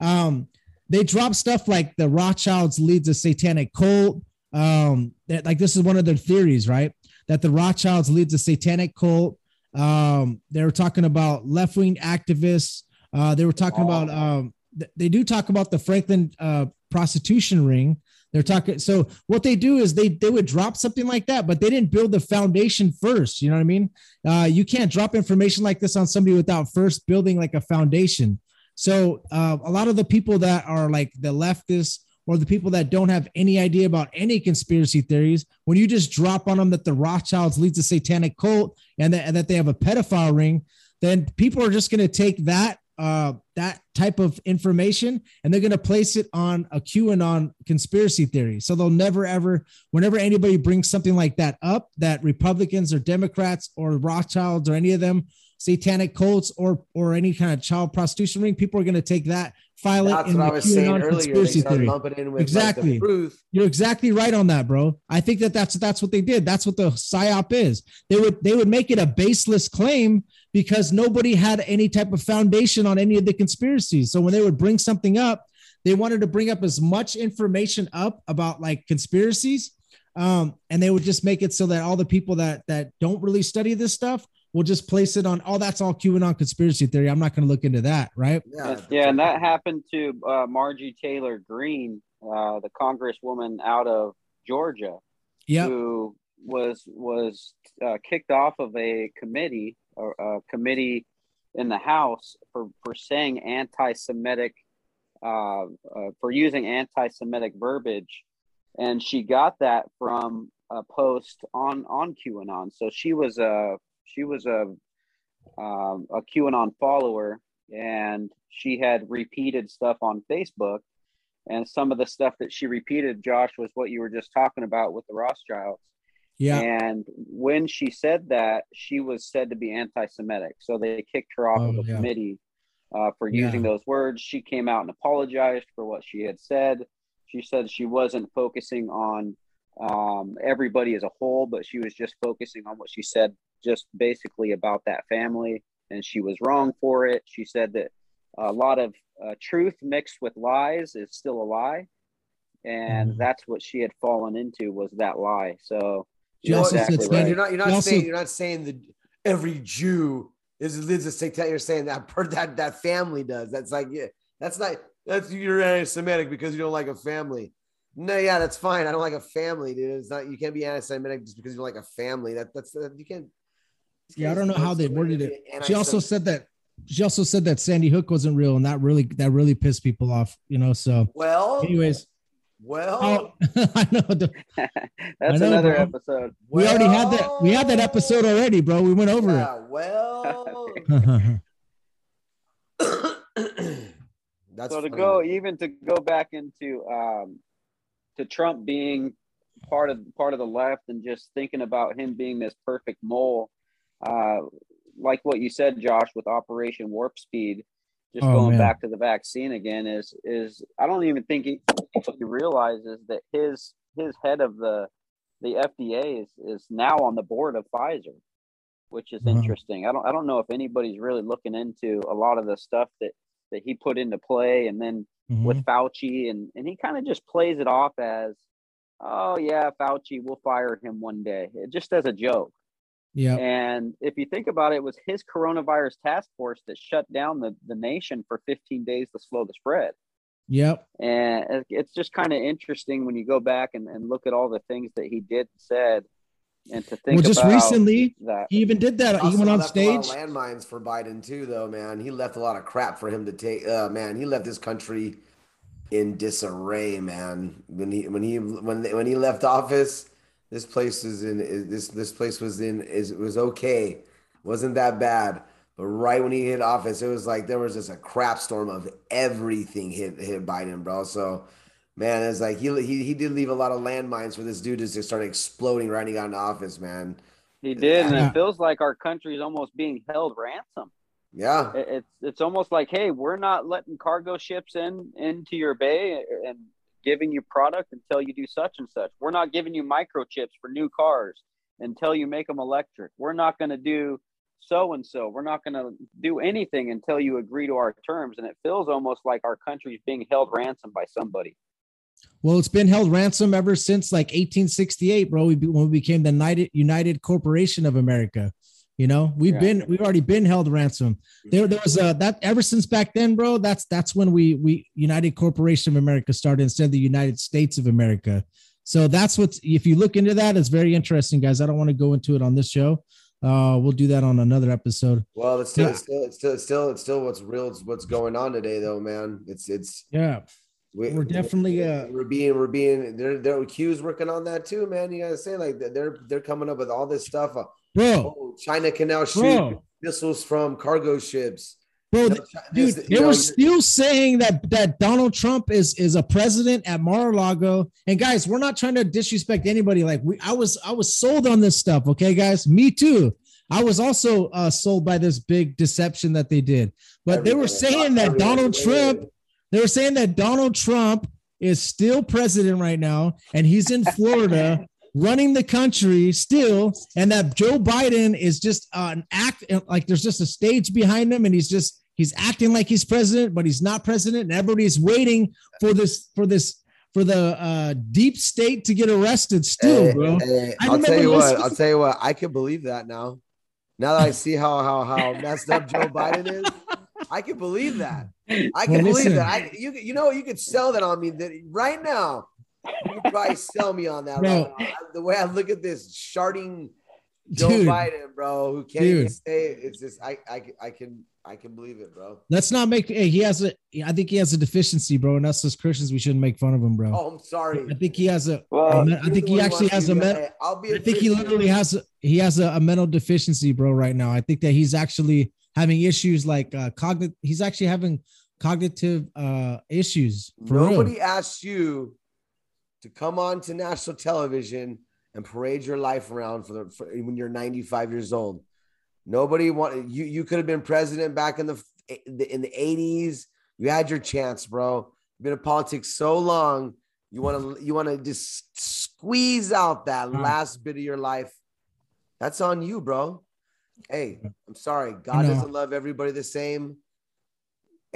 Um, they dropped stuff like the Rothschilds leads a satanic cult. Um, that like this is one of their theories, right? That the Rothschilds leads a satanic cult. Um, they were talking about left wing activists. Uh, they were talking about um, th- they do talk about the Franklin uh, prostitution ring. They're talking. So what they do is they they would drop something like that, but they didn't build the foundation first. You know what I mean? Uh, you can't drop information like this on somebody without first building like a foundation. So uh, a lot of the people that are like the leftists or the people that don't have any idea about any conspiracy theories, when you just drop on them that the Rothschilds leads a satanic cult and that, and that they have a pedophile ring, then people are just going to take that uh, that type of information and they're going to place it on a QAnon conspiracy theory. So they'll never ever, whenever anybody brings something like that up, that Republicans or Democrats or Rothschilds or any of them satanic cults or or any kind of child prostitution ring, people are going to take that, file it That's in what the I was saying QAnon. Conspiracy theory. in Exactly. like, the truth. You're exactly right on that, bro. I think that that's that's what they did. That's what the psyop is. They would they would make it a baseless claim because nobody had any type of foundation on any of the conspiracies. So when they would bring something up, they wanted to bring up as much information up about like conspiracies, um, and they would just make it so that all the people that that don't really study this stuff will just place it on. Oh, that's all QAnon conspiracy theory. I'm not going to look into that, right? Yeah, Yeah, and that happened to uh, Margie Taylor Greene, uh, the congresswoman out of Georgia, Yep. who was was uh, kicked off of a committee or a committee in the House for for saying anti-Semitic, uh, uh, for using anti-Semitic verbiage, and she got that from a post on on QAnon. So she was a she was a um, a QAnon follower, and she had repeated stuff on Facebook. And some of the stuff that she repeated, Josh, was what you were just talking about with the Rothschilds. Yeah. And when she said that, she was said to be anti-Semitic. So they kicked her off Oh, of the yeah. committee uh, for Yeah. using those words. She came out and apologized for what she had said. She said she wasn't focusing on um, everybody as a whole, but she was just focusing on what she said, just basically about that family. And she was wrong for it. She said that a lot of uh, truth mixed with lies is still a lie. And Mhm. that's what she had fallen into was that lie. So you're also said exactly Sandy- right. You're not. You're He not also- saying. You're not saying that every Jew is lives a satanic. You're saying that *laughs* per that that family does. That's like yeah. That's not. That's you're anti-Semitic because you don't like a family. No, yeah, that's fine. I don't like a family, dude. It's not. You can't be anti-Semitic just because you don't like a family. That that's uh, you can't. Yeah, I don't know how they worded it. She also Anti-Sem- said that she also said that Sandy Hook wasn't real, and that really that really pissed people off, you know. So, Well, anyways, well, oh, *laughs* I know the, *laughs* That's know, another bro. episode. we already had that we had that episode already, bro. We went over yeah, well. *laughs* that's so to funny. go even to go back into um, to Trump being part of part of the left and just thinking about him being this perfect mole, uh, like what you said, Josh, with Operation Warp Speed. Just Oh, going man. back to the vaccine again is is I don't even think he, he realizes that his his head of the the FDA is is now on the board of Pfizer, which is Uh-huh. interesting. I don't I don't know if anybody's really looking into a lot of the stuff that that he put into play and then Mhm. with Fauci and and he kind of just plays it off as oh yeah Fauci we'll fire him one day it just as a joke yeah, and if you think about it it was his coronavirus task force that shut down the, the nation for 15 days to slow the spread yep, and it's just kind of interesting when you go back and, and look at all the things that he did and said and to think Well, just about recently, that he even did that. He Also went on left a lot of stage. landmines for Biden too, though, man. He left a lot of crap for him to take. Uh, man, he left this country in disarray, man. When he when he when they, when he left office, this place is in is- this this place was in is it was okay, wasn't that bad. But right when he hit office, it was like there was just a crap storm of everything hit hit Biden, bro. So. Man, it's like he, he he did leave a lot of landmines for this dude to just start exploding right when he got into office, man. he did and it feels like our country is almost being held ransom Yeah. It's it's almost like hey we're not letting cargo ships in into your bay and giving you product until you do such and such we're not giving you microchips for new cars until you make them electric we're not going to do so and so we're not going to do anything until you agree to our terms and it feels almost like our country's being held ransom by somebody Well, it's been held ransom ever since like 1868, bro. We when we became the United United Corporation of America. You know, we've Yeah. been we've already been held ransom. There, there was a that ever since back then, bro. That's that's when we we United Corporation of America started instead of the United States of America. So that's what's if you look into that, it's very interesting, guys. I don't want to go into it on this show. Uh, we'll do that on another episode. Well, it's still, Yeah. it's still, it's still, it's still, it's still what's real. It's what's going on today, though, man. It's, it's. Yeah, We, We're definitely, uh, we're being, we're being. They're, they're Q's working on that too, man. You gotta say like they're, they're coming up with all this stuff. Uh, bro, oh, China can now shoot missiles from cargo ships. bro. You know, th- Chi- Dude, they you know, were still saying that that Donald Trump is is a president at Mar-a-Lago. And guys, we're not trying to disrespect anybody. Like we, I was I was sold on this stuff. Okay, guys, me too. I was also uh, sold by this big deception that they did, but they were saying that Donald Trump. They were saying that Donald Trump is still president right now, and he's in Florida running the country still, and that Joe Biden is just an act like there's just a stage behind him, and he's just he's acting like he's president, but he's not president, and everybody's waiting for this for this for the uh, deep state to get arrested still, Hey, bro. hey, I I'll tell you what. listening- I'll tell you what. I can believe that now. Now that I see how how how *laughs* messed up Joe Biden is, I can believe that. I Well, can believe listen. that. I you you know you could sell that on me that right now. You could probably sell me on that. Bro. Right now. The way I look at this sharding Joe Dude. Biden, bro, who can't even say it, it's just I I can- I can I can believe it, bro. Let's not make. Hey, he has a. I think he has a deficiency, bro. And us as Christians, we shouldn't make fun of him, bro. Oh, I'm sorry. I think he has a. Well, a I think he actually has to a. be- Men, hey, I'll be. a I think he literally has. A, he has a, a mental deficiency, bro. Right now, I think that he's actually having issues like uh, cognitive. He's actually having cognitive uh issues. For Nobody real. asked you to come on to national television and parade your life around for the for, when you're 95 years old. Nobody wanted you. You could have been president back in the in the 80s. You had your chance, bro. You've been in politics so long. You want to you want to just squeeze out that last bit of your life. That's on you, bro. Hey, I'm sorry. God doesn't love everybody the same.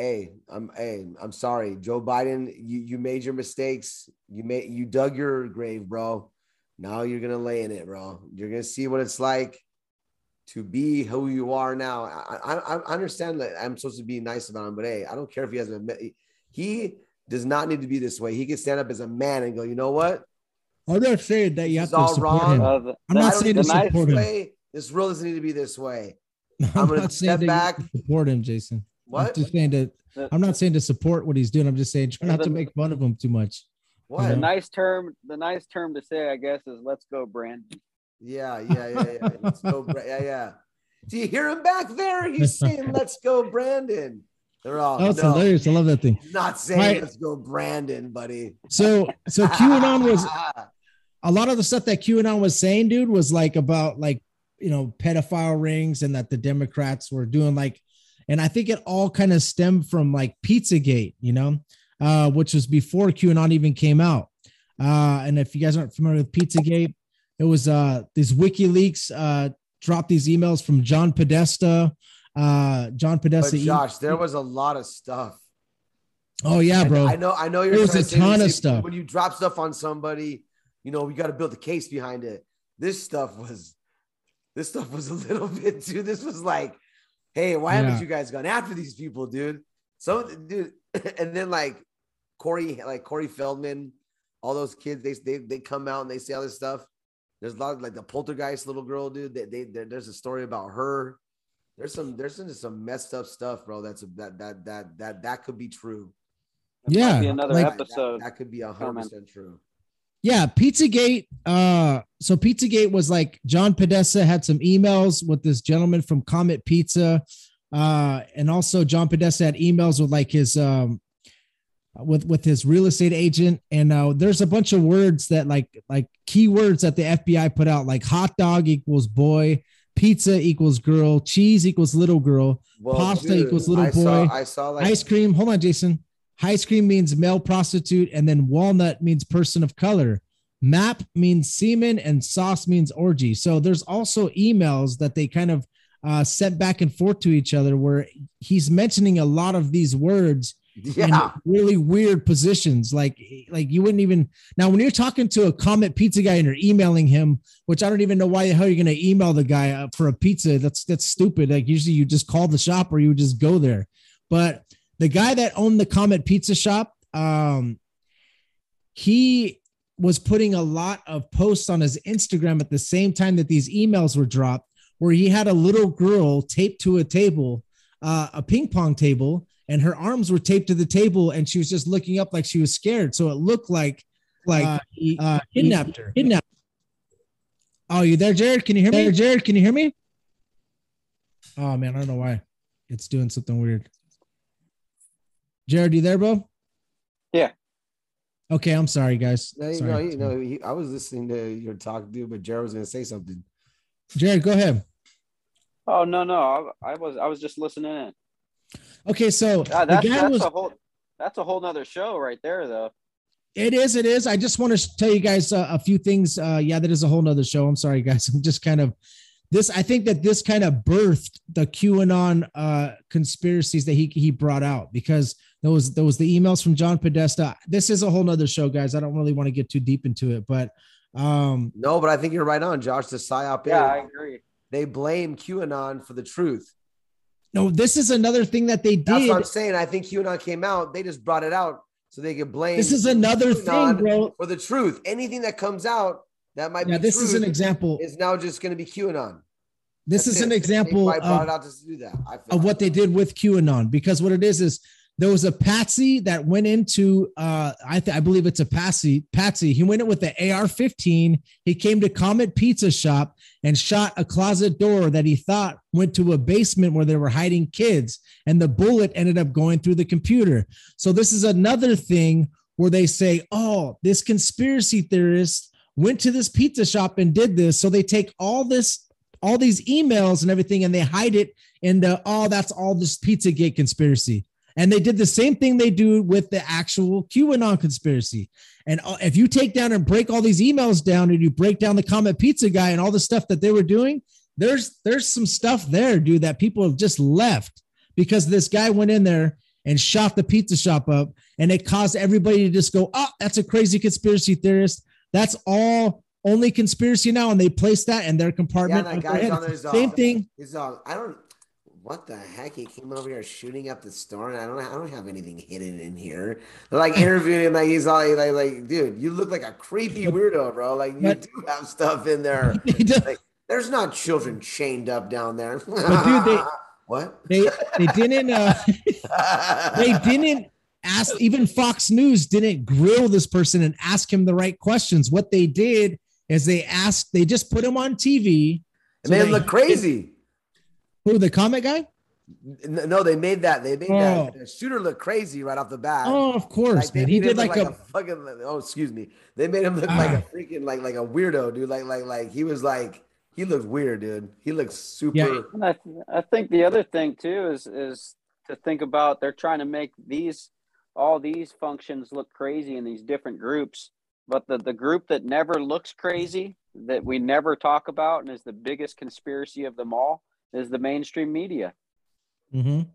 Hey, I'm hey, I'm sorry. Joe Biden, you you made your mistakes. You made you dug your grave, bro. Now you're gonna lay in it, bro. You're gonna see what it's like to be who you are now. I, I, I understand that I'm supposed to be nice about him, but hey, I don't care if he has a he does not need to be this way. He can stand up as a man and go, you know what? I'm not saying that you have to support wrong. him. Uh, the- I'm not saying to to support this him. way. This world doesn't need to be this way. *laughs* I'm, gonna step saying that you back. have support him, Jason. I'm What? just saying that. the- I'm not saying to support what he's doing. I'm just saying try not to make fun of him too much. What? the nice term, the nice term to say, I guess, is "Let's go, Brandon." Yeah, yeah, yeah, yeah. Let's go. Bra- Yeah, yeah. Do you hear him back there? He's saying, *laughs* "Let's go, Brandon." They're all. Oh, it's no, hilarious. I love that thing. not saying, Right. "Let's go, Brandon," buddy. So, so *laughs* QAnon was a lot of the stuff that QAnon was saying, dude, was like about like you know pedophile rings and that the Democrats were doing like, and I think it all kind of stemmed from like Pizzagate, you know, uh, which was before QAnon even came out. Uh, and if you guys aren't familiar with Pizzagate, it was uh these WikiLeaks uh dropped these emails from John Podesta. Uh, John But Podesta. e- Josh, there was a lot of stuff. oh yeah, bro. I, know. I know you're. There was a to ton of stuff. When you drop stuff on somebody, you know, we got to build a case behind it. This stuff was. This stuff was a little *laughs* bit too. This was like, hey, why Yeah. haven't you guys gone after these people, dude? So, dude, *laughs* and then like Corey, like Corey Feldman, all those kids, they they they come out and they say all this stuff. There's a lot of like the poltergeist little girl, dude. They, they, there's a story about her. There's some there's some, some messed up stuff, bro. That's that that that that that could be true. That Yeah, be another like- That- that- episode. That, could be a hundred percent true. Yeah, Pizzagate. Uh, so Pizzagate was like John Podesta had some emails with this gentleman from Comet Pizza, uh, and also John Podesta had emails with like his um, with with his real estate agent, and uh, there's a bunch of words that like like keywords that the FBI put out, like hot dog equals boy, pizza equals girl, cheese equals little girl, Well, Pasta equals little I Saw, boy. I saw like ice cream. Hold on, Jason. Ice cream means male prostitute, and then walnut means person of color. Map means semen, and sauce means orgy. So there's also emails that they kind of uh, sent back and forth to each other where he's mentioning a lot of these words yeah. in really weird positions. Like, like you wouldn't even now when you're talking to a Comet Pizza guy and you're emailing him, which I don't even know why the hell you're going to email the guy uh, for a pizza. That's that's stupid. Like usually you just call the shop or you would just go there. But the guy that owned the Comet Pizza shop, um, he was putting a lot of posts on his Instagram at the same time that these emails were dropped, where he had a little girl taped to a table, uh, a ping pong table, and her arms were taped to the table, and she was just looking up like she was scared. So it looked like like uh, he uh, kidnapped her. Kidnapped. Oh, you there, Jared? Can you hear me? Jared, can you hear me? Oh man, I don't know why. It's doing something weird. Jared, you there, bro? Yeah. Okay, I'm sorry, guys. No, you Sorry. know, you know, he, I was listening to your talk, dude, but Jared was gonna say something. Jared, go ahead. Oh no, no, I, I was I was just listening in. Okay, so Uh, the that's guy that's was a whole that's a whole nother show right there, though. It is. It is. I just want to tell you guys uh, a few things. Uh, yeah, that is a whole nother show. I'm sorry, guys. *laughs* I'm just kind of this. I think that this kind of birthed the QAnon uh, conspiracies that he he brought out because there was there was the emails from John Podesta. This is a whole nother show, guys. I don't really want to get too deep into it, but um, No, but I think you're right on, Josh. The psyop. Yeah, I agree. they blame QAnon for the truth. no, this is another thing that they That's did. what I'm saying. I think QAnon came out. They just brought it out so they could blame. This is another thing, bro. For the truth, anything that comes out that might Yeah, be this is an example. is now just going to be QAnon. This That's is an example They brought of, it out to do that. Of what they did with QAnon because what it is is there was a patsy that went into uh I th- I believe it's a patsy patsy. He went in with the AR-15 he came to Comet Pizza Shop and shot a closet door that he thought went to a basement where they were hiding kids and the bullet ended up going through the computer. So this is another thing where they say oh this conspiracy theorist went to this pizza shop and did this. So they take all this all these emails and everything and they hide it in the oh that's all this pizzagate conspiracy and they did the same thing they do with the actual qanon conspiracy and uh, if you take down and break all these emails down and you break down the comet pizza guy and all the stuff that they were doing there's there's some stuff there dude that people have just left because this guy went in there and shot the pizza shop up and it caused everybody to just go oh that's a crazy conspiracy theorist that's all only conspiracy now and they place that in their compartment. Yeah, that guy's on there. same thing all, I don't. What the heck? He came over here shooting up the store, and I don't. I don't have anything hidden in here. They're like *laughs* interviewing him, like he's all like, like, dude, you look like a creepy weirdo, bro. Like you But- do have stuff in there. *laughs* Like, there's not children chained up down there. But dude, they- *laughs* what? they they didn't uh they didn't ask even fox news didn't grill this person and ask him the right questions what they did is they asked they just put him on tv And so they- look crazy. Who the comic guy No, they made that. They made Oh. that the shooter look crazy right off the bat. oh of course they man he did him like, look a, fucking. Oh, excuse me. They made him look like a Ah. freaking like like a weirdo, dude. Like like like he was like he looked weird, dude. He looks super. Yeah. I, th- I think the other thing too is is to think about they're trying to make these all these functions look crazy in these different groups, but the the group that never looks crazy that we never talk about and is the biggest conspiracy of them all is the mainstream media. Mhm.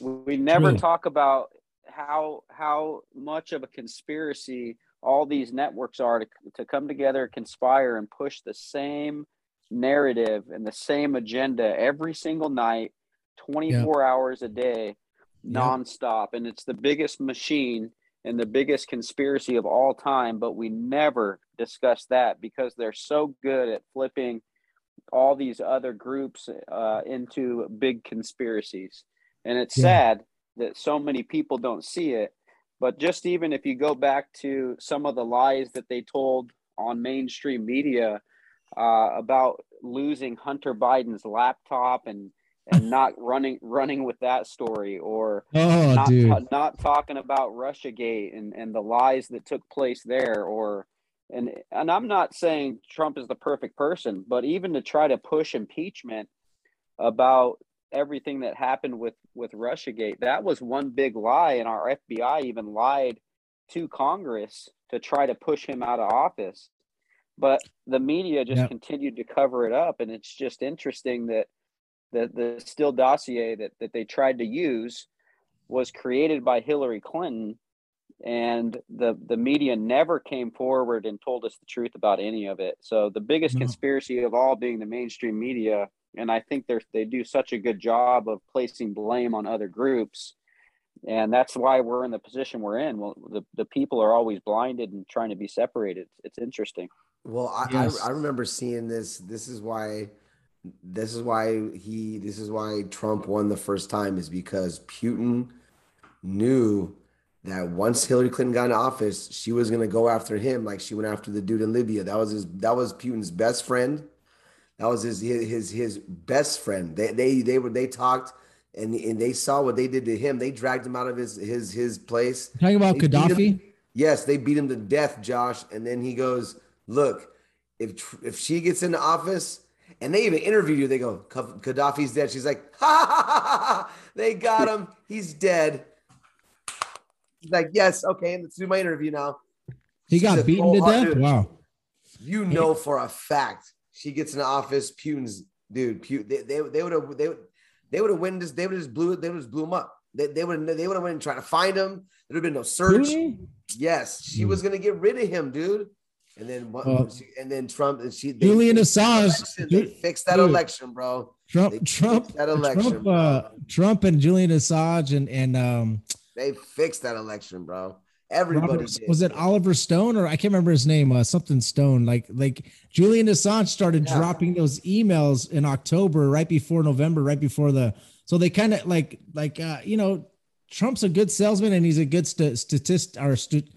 We never talk about how how much of a conspiracy all these networks are to, to come together, conspire, and push the same narrative and the same agenda every single night, 24 hours a day, nonstop. And it's the biggest machine and the biggest conspiracy of all time, but we never discuss that because they're so good at flipping all these other groups uh, into big conspiracies. And it's Yeah. sad that so many people don't see it. But just even if you go back to some of the lies that they told on mainstream media uh, about losing Hunter Biden's laptop and and not *laughs* running running with that story or oh not, not talking about Russiagate and, and the lies that took place there or and and I'm not saying Trump is the perfect person, but even to try to push impeachment about everything that happened with with Russiagate, that was one big lie, and our FBI even lied to Congress to try to push him out of office. But the media just Yep. continued to cover it up, and it's just interesting that the the Steele dossier that that they tried to use was created by Hillary Clinton, and the the media never came forward and told us the truth about any of it. So the biggest No. conspiracy of all being the mainstream media, and I think they they do such a good job of placing blame on other groups, and that's why we're in the position we're in. Well, the the people are always blinded and trying to be separated. It's interesting. Well, I, Yes. I I remember seeing this. This is why this is why he this is why Trump won the first time is because Putin knew that once Hillary Clinton got in office, she was gonna go after him like she went after the dude in Libya. That was his that was Putin's best friend. That was his his his, his best friend. They they they were they talked and and they saw what they did to him. They dragged him out of his his his place. talking about They gaddafi Yes, they beat him to death, Josh. And then he goes, "Look, if if she gets into office And they even interviewed you. They go, Gaddafi's dead. She's like, *laughs* ha ha ha ha. ha. They got him. He's dead. He's like, yes, okay, let's do my interview now. He She's got beaten to wholehearted- death. Wow. You know for a fact she gets in the office, Putin's dude. Putin, they they they would have they would they would have win this. They would just blew it. They would just blew him up. They they would they would have went and tried to find him. There'd have been no search. Putin? Yes, she Hmm. was gonna get rid of him, dude. And then what? And then Trump and she they Julian fixed the Assange- election. They fixed that dude. election, bro. Trump, Trump, that election, Trump, uh, Trump and Julian Assange and and um, They fixed that election, bro. Everybody Robert, was it Oliver Stone or I can't remember his name, uh, something Stone. Like like Julian Assange started Yeah. dropping those emails in October, right before November, right before the. So they kind of like like uh, you know, Trump's a good salesman and he's a good st- statist or st-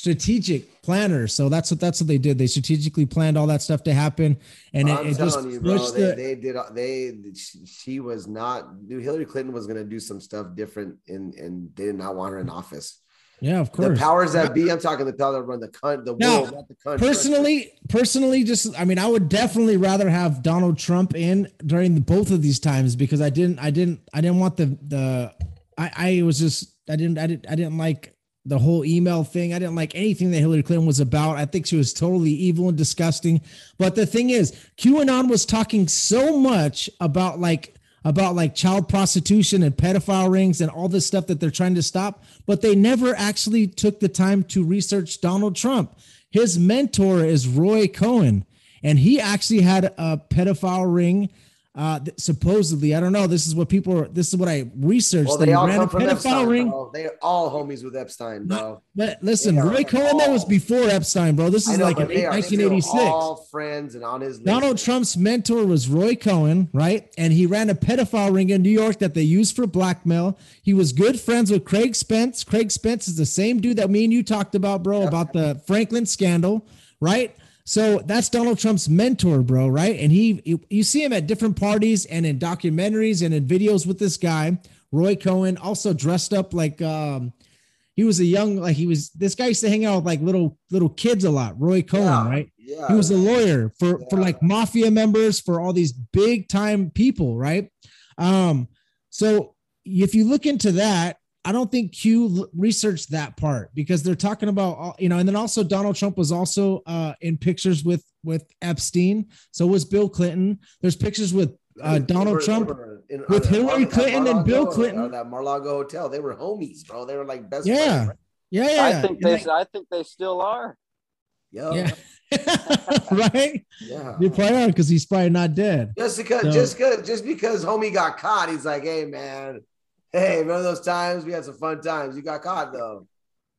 strategic planner. So that's what that's what they did. They strategically planned all that stuff to happen, and it, it just you, bro. pushed They, the. they did. They she, was not. Hillary Clinton was gonna do some stuff different, and and they did not want her in office. yeah, of course. The powers that be. I'm talking the power that run the cunt, the Now, world, not the country. personally personally just i mean i would definitely rather have donald trump in during the, both of these times because i didn't i didn't i didn't want the the i i was just i didn't i didn't i didn't like the whole email thing i didn't like anything that hillary clinton was about i think she was totally evil and disgusting but the thing is qanon was talking so much about like about like child prostitution and pedophile rings and all this stuff that they're trying to stop, but they never actually took the time to research Donald Trump. His mentor is Roy Cohn, and he actually had a pedophile ring. Uh, th- supposedly, I don't know. This is what people. Are, this is what I researched. Well, that they he all ran a pedophile Epstein, ring. bro. They all homies with Epstein, bro. But listen, They Roy Cohn, that was before Epstein, bro. This is know, like in they are, I think they were 1986. all friends and on his list. Donald Trump's mentor was Roy Cohn, right? And he ran a pedophile ring in New York that they used for blackmail. He was good friends with Craig Spence. Craig Spence is the same dude that me and you talked about, bro, about the Franklin scandal, right? So that's Donald Trump's mentor, bro, right? And he, you- you see him at different parties and in documentaries and in videos with this guy, Roy Cohn, also dressed up like um he was a young like he was this guy used to hang out with like little little kids a lot, Roy Cohn, Yeah, right? Yeah, he was a lawyer for for like mafia members for all these big time people right um so if you look into that i don't think Q researched that part because they're talking about all- you know and then also donald trump was also uh in pictures with with epstein so was bill clinton there's pictures with uh, Donald were- Trump were in- with on that Hillary Clinton and Bill Clinton. uh, That Mar-a-Lago hotel. They were homies, bro. They were like best Yeah. friends. yeah yeah I think they. like- I think they still are. Yo, yeah right? yeah. they probably are because he's probably not dead Just because, So- just because, just because homie got caught, he's like, hey man, hey, remember those times we had some fun times? You got caught though.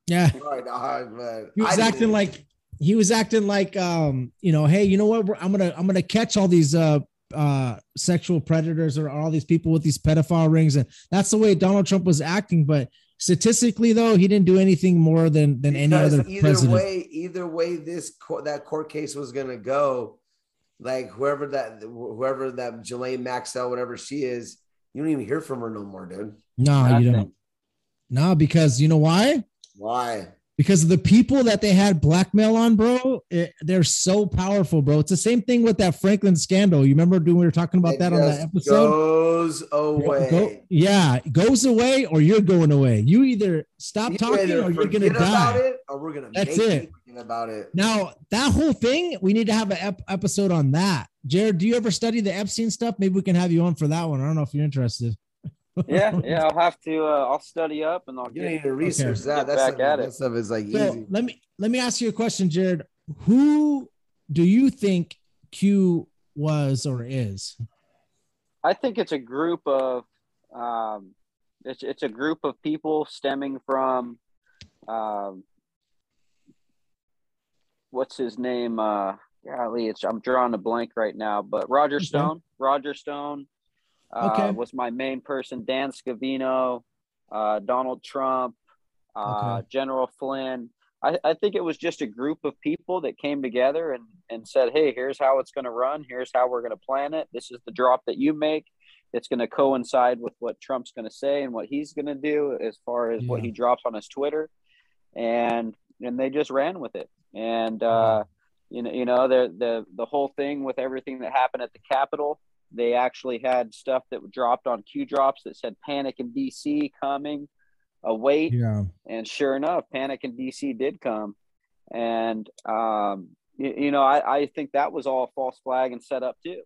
yeah right, dog, but he was I acting didn't. like he was acting like um you know hey you know what i'm gonna i'm gonna catch all these uh uh sexual predators or all these people with these pedophile rings and that's the way donald trump was acting but statistically though he didn't do anything more than than any Because other either president way, either way, this court, that court case was gonna go. Like whoever that, whoever that Ghislaine Maxwell, whatever she is, you don't even hear from her no more, dude. no you don't no because you know why Why? because of the people that they had blackmail on, bro. It, they're so powerful, bro. It's the same thing with that Franklin scandal. You remember when we were talking about It that on that episode? Goes away. Go- yeah, it goes away or you're going away. You either stop You talking either or you're gonna forget about die. it, or we're gonna That's make it. You about it. Now that whole thing, we need to have an ep- episode on that. Jared, do you ever study the Epstein stuff? Maybe we can have you on for that one. I don't know if you're interested. *laughs* Yeah, yeah. I'll have to. Uh, I'll study up and I'll You get. need to research Get that. That's back stuff, at that it. stuff is like So easy. let me let me ask you a question, Jared. Who do you think Q was or is? I think it's a group of. Um, it's it's a group of people stemming from. Um, what's his name? Uh, golly, it's I'm drawing a blank right now. But Roger Okay. Stone. Roger Stone. Uh, Okay. Was my main person. Dan Scavino, uh, Donald Trump, uh, Okay. General Flynn. I, I think it was just a group of people that came together and, and said, hey, here's how it's going to run. Here's how we're going to plan it. This is the drop that you make. It's going to coincide with what Trump's going to say and what he's going to do as far as what he drops on his Twitter. And and they just ran with it. And uh, You know, you know the the the whole thing with everything that happened at the Capitol. They actually had stuff that dropped on Q drops that said "Panic in DC coming." Await, Yeah. and sure enough, Panic in DC did come, and um, you, you know, I, I think that was all false flag and set up too.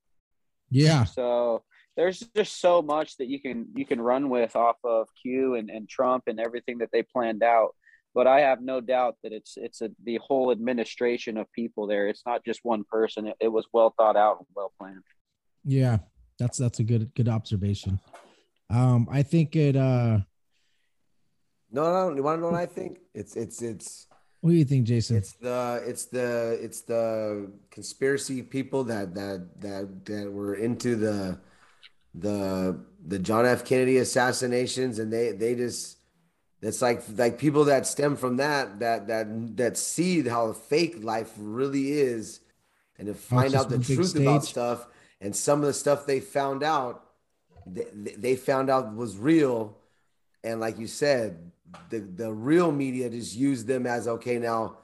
Yeah. So there's just so much that you can you can run with off of Q and, and Trump and everything that they planned out. But I have no doubt that it's it's a, the whole administration of people there. It's not just one person. It, it was well thought out and well planned. Yeah. That's that's a good good observation. Um, I think it uh No, no, you want to know what I think? It's it's it's what do you think, Jason? it's the it's the it's the conspiracy people that that that that were into the the the John F. Kennedy assassinations, and they they just it's like like people that stem from that that that that see how fake life really is, and to find out the truth about stuff, and some of the stuff they found out, they, they found out was real, and like you said, the the real media just used them as okay now,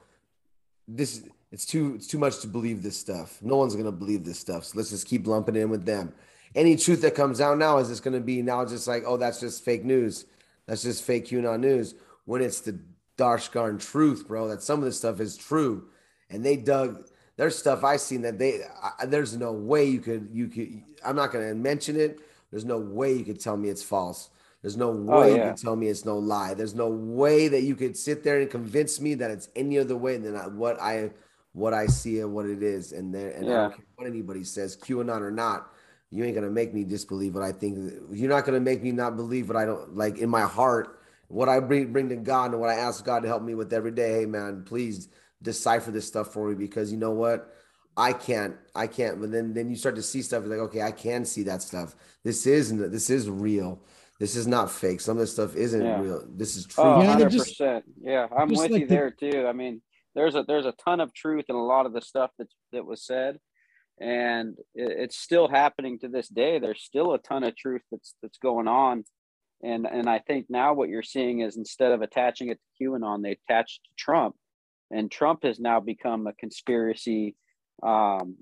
this it's too it's too much to believe this stuff. No one's gonna believe this stuff, so let's just keep lumping in with them. Any truth that comes out now is just gonna be now just like oh that's just fake news, that's just fake QAnon news. When it's the darshgarn truth, bro, that some of this stuff is true, and they dug. There's stuff I seen that they I, there's no way you could you could I'm not gonna mention it. There's no way you could tell me it's false. There's no oh, way you yeah. could tell me it's no lie. There's no way that you could sit there and convince me that it's any other way than I, what I what I see and what it is. And there and I don't care what anybody says, QAnon or not, you ain't gonna make me disbelieve what I think. You're not gonna make me not believe what I don't like in my heart. What I bring bring to God and what I ask God to help me with every day. Hey man, please decipher this stuff for me because you know what? I can't, I can't. But then, then you start to see stuff you're like, okay, I can see that stuff. This is, this is real. This is not fake. Some of this stuff isn't Yeah. real. This is oh, true. Oh, Yeah, they're 100 just- percent. Yeah, I'm with like you the- there too. I mean, there's a there's a ton of truth in a lot of the stuff that that was said, and it, it's still happening to this day. There's still a ton of truth that's that's going on, and and I think now what you're seeing is instead of attaching it to QAnon, they attach to Trump, and Trump has now become a conspiracy um,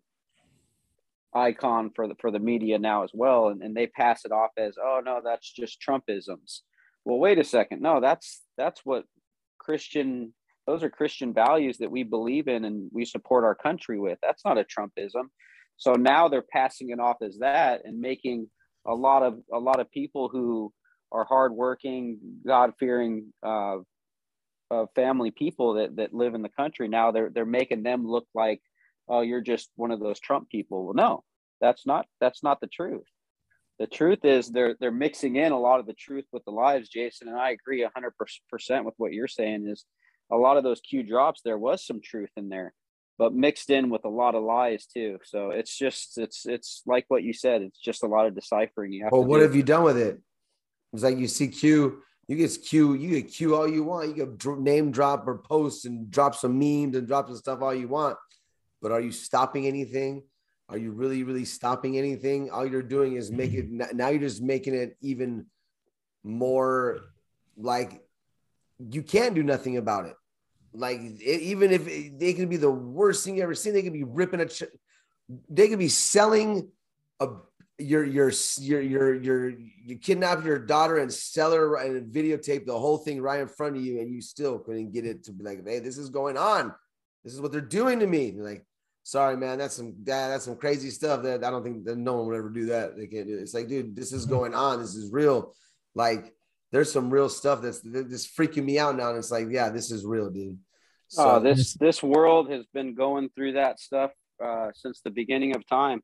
icon for the for the media now as well, and, and they pass it off as oh no, that's just Trumpisms. Well wait a second. No that's that's what christian those are christian values that we believe in and we support our country with. That's not a trumpism. So now they're passing it off as that and making a lot of a lot of people who are hardworking god-fearing uh, uh, family people that that live in the country now they're they're making them look like oh you're just one of those trump people. Well no that's not that's not the truth. The truth is they're they're mixing in a lot of the truth with the lies. Jason and i agree 100% with what you're saying is a lot of those q drops there was some truth in there but mixed in with a lot of lies too so it's just it's it's like what you said it's just a lot of deciphering you have Well, what do. have you done with it? It's like you see Q, you get Q, you get Q all you want. You get name drop or post and drop some memes and drop some stuff all you want. But are you stopping anything? Are you really, really stopping anything? All you're doing is make it now you're just making it even more like you can't do nothing about it. Like it, even if it, they could be the worst thing you ever seen, they could be ripping a, ch- they could be selling a your your your your your you kidnap your daughter and sell her and videotape the whole thing right in front of you, and you still couldn't get it to be like, hey, this is going on. This is what they're doing to me. Like, sorry, man, that's some that, that's some crazy stuff that I don't think that no one would ever do that. They can't do it. It's like, dude, this is mm-hmm. going on. This is real. Like, there's some real stuff that's that's freaking me out now. And it's like, yeah, this is real, dude. So oh, this this world has been going through that stuff uh, since the beginning of time.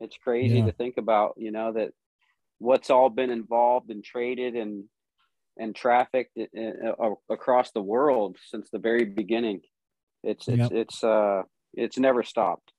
It's crazy Yeah. to think about, you know, that what's all been involved and traded and and trafficked uh, uh, across the world since the very beginning. It's it's Yep. it's uh it's never stopped.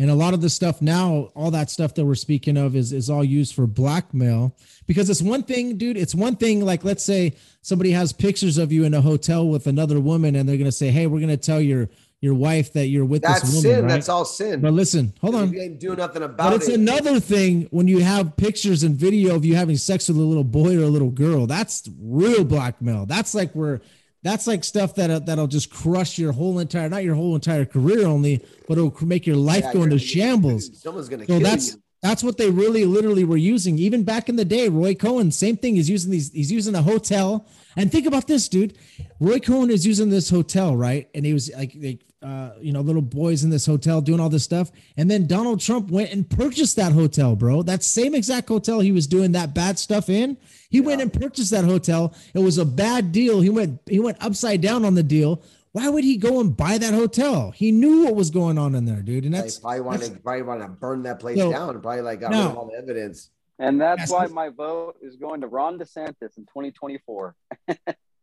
And a lot of the stuff now, all that stuff that we're speaking of is is all used for blackmail. Because it's one thing, dude. It's one thing, like let's say somebody has pictures of you in a hotel with another woman, and they're gonna say, Hey, we're gonna tell your your wife that you're with that's this woman. sin. right? That's all sin. But listen, hold on. You ain't nothing But it's it. another thing when you have pictures and video of you having sex with a little boy or a little girl. That's real blackmail. That's like where that's like stuff that uh, that'll just crush your whole entire not your whole entire career only, but it'll make your life Yeah, go into shambles. Someone's gonna So kill that's you. that's what they really literally were using. Even back in the day, Roy Cohn, same thing. He's using these. He's using a hotel. And think about this, dude. Roy Cohn is using this hotel, right? And he was like, like uh, you know, little boys in this hotel doing all this stuff. And then Donald Trump went and purchased that hotel, bro. That same exact hotel he was doing that bad stuff in. He went and purchased that hotel. It was a bad deal. He went he went upside down on the deal. Why would he go and buy that hotel? He knew what was going on in there, dude. And They that's probably want to probably want to burn that place No. down probably like got No. rid of all the evidence. And that's Yes. why my vote is going to Ron DeSantis in 2024. *laughs*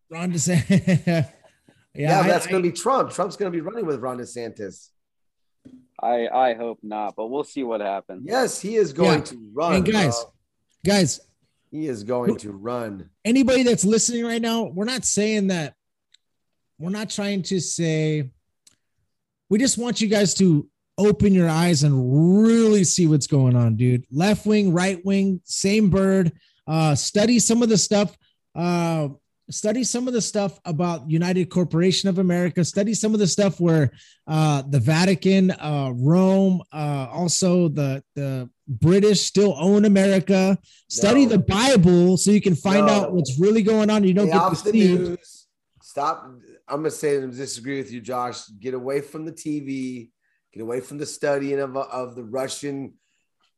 Ron DeSantis. *laughs* yeah, Yeah, I- that's gonna be Trump. Trump's gonna be running with Ron DeSantis. I I hope not, but we'll see what happens. Yes, he is going Yeah. to run. And guys, bro. guys, he is going to run. anybody that's listening right now, we're not saying that we're not trying to say we just want you guys to open your eyes and really see what's going on, dude. Left wing, right wing, same bird. Uh, study some of the stuff. Uh, study some of the stuff about United Corporation of America. Study some of the stuff where uh, the Vatican, uh, Rome, uh, also the the British still own America. Study No. the Bible so you can find No. out what's really going on. You don't Stay get off the news. Stop. I'm gonna say and disagree with you, Josh. Get away from the TV. Get away from the studying of, of the Russian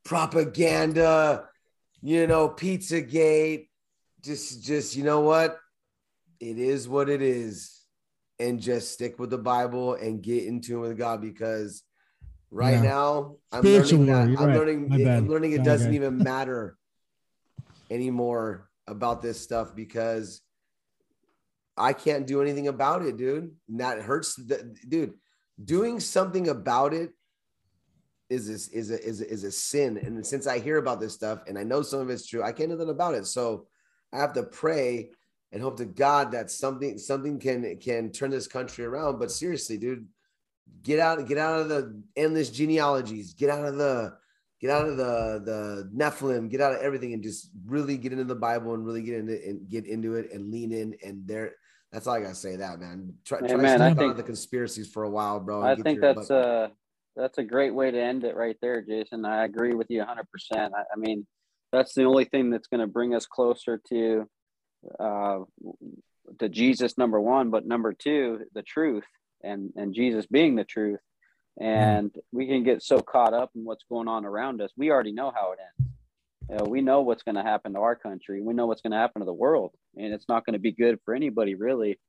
propaganda. You know, Pizzagate. Just, just you know what? It is what it is, and just stick with the Bible and get in tune with God because right Yeah. now I'm Spiritual learning that I'm right. learning. Bad. I'm learning it doesn't guys. even matter anymore about this stuff because I can't do anything about it, dude. And that hurts, the, dude. Doing something about it is is is a, is a, is a sin. And since I hear about this stuff and I know some of it's true, I can't do nothing about it. So I have to pray and hope to God that something something can can turn this country around. But seriously, dude, get out get out of the endless genealogies. Get out of the get out of the the Nephilim. Get out of everything and just really get into the Bible and really get into and get into it and lean in. And there, that's all I gotta say. That man, try, try Amen. to I step out of the conspiracies for a while, bro. I think that's butt- uh that's a great way to end it right there, Jason. I agree with you 100%. I, I mean, that's the only thing that's going to bring us closer to uh to Jesus number 1, but number 2, the truth and and Jesus being the truth. And we can get so caught up in what's going on around us. We already know how it ends. You know, we know what's going to happen to our country. We know what's going to happen to the world, and it's not going to be good for anybody, really.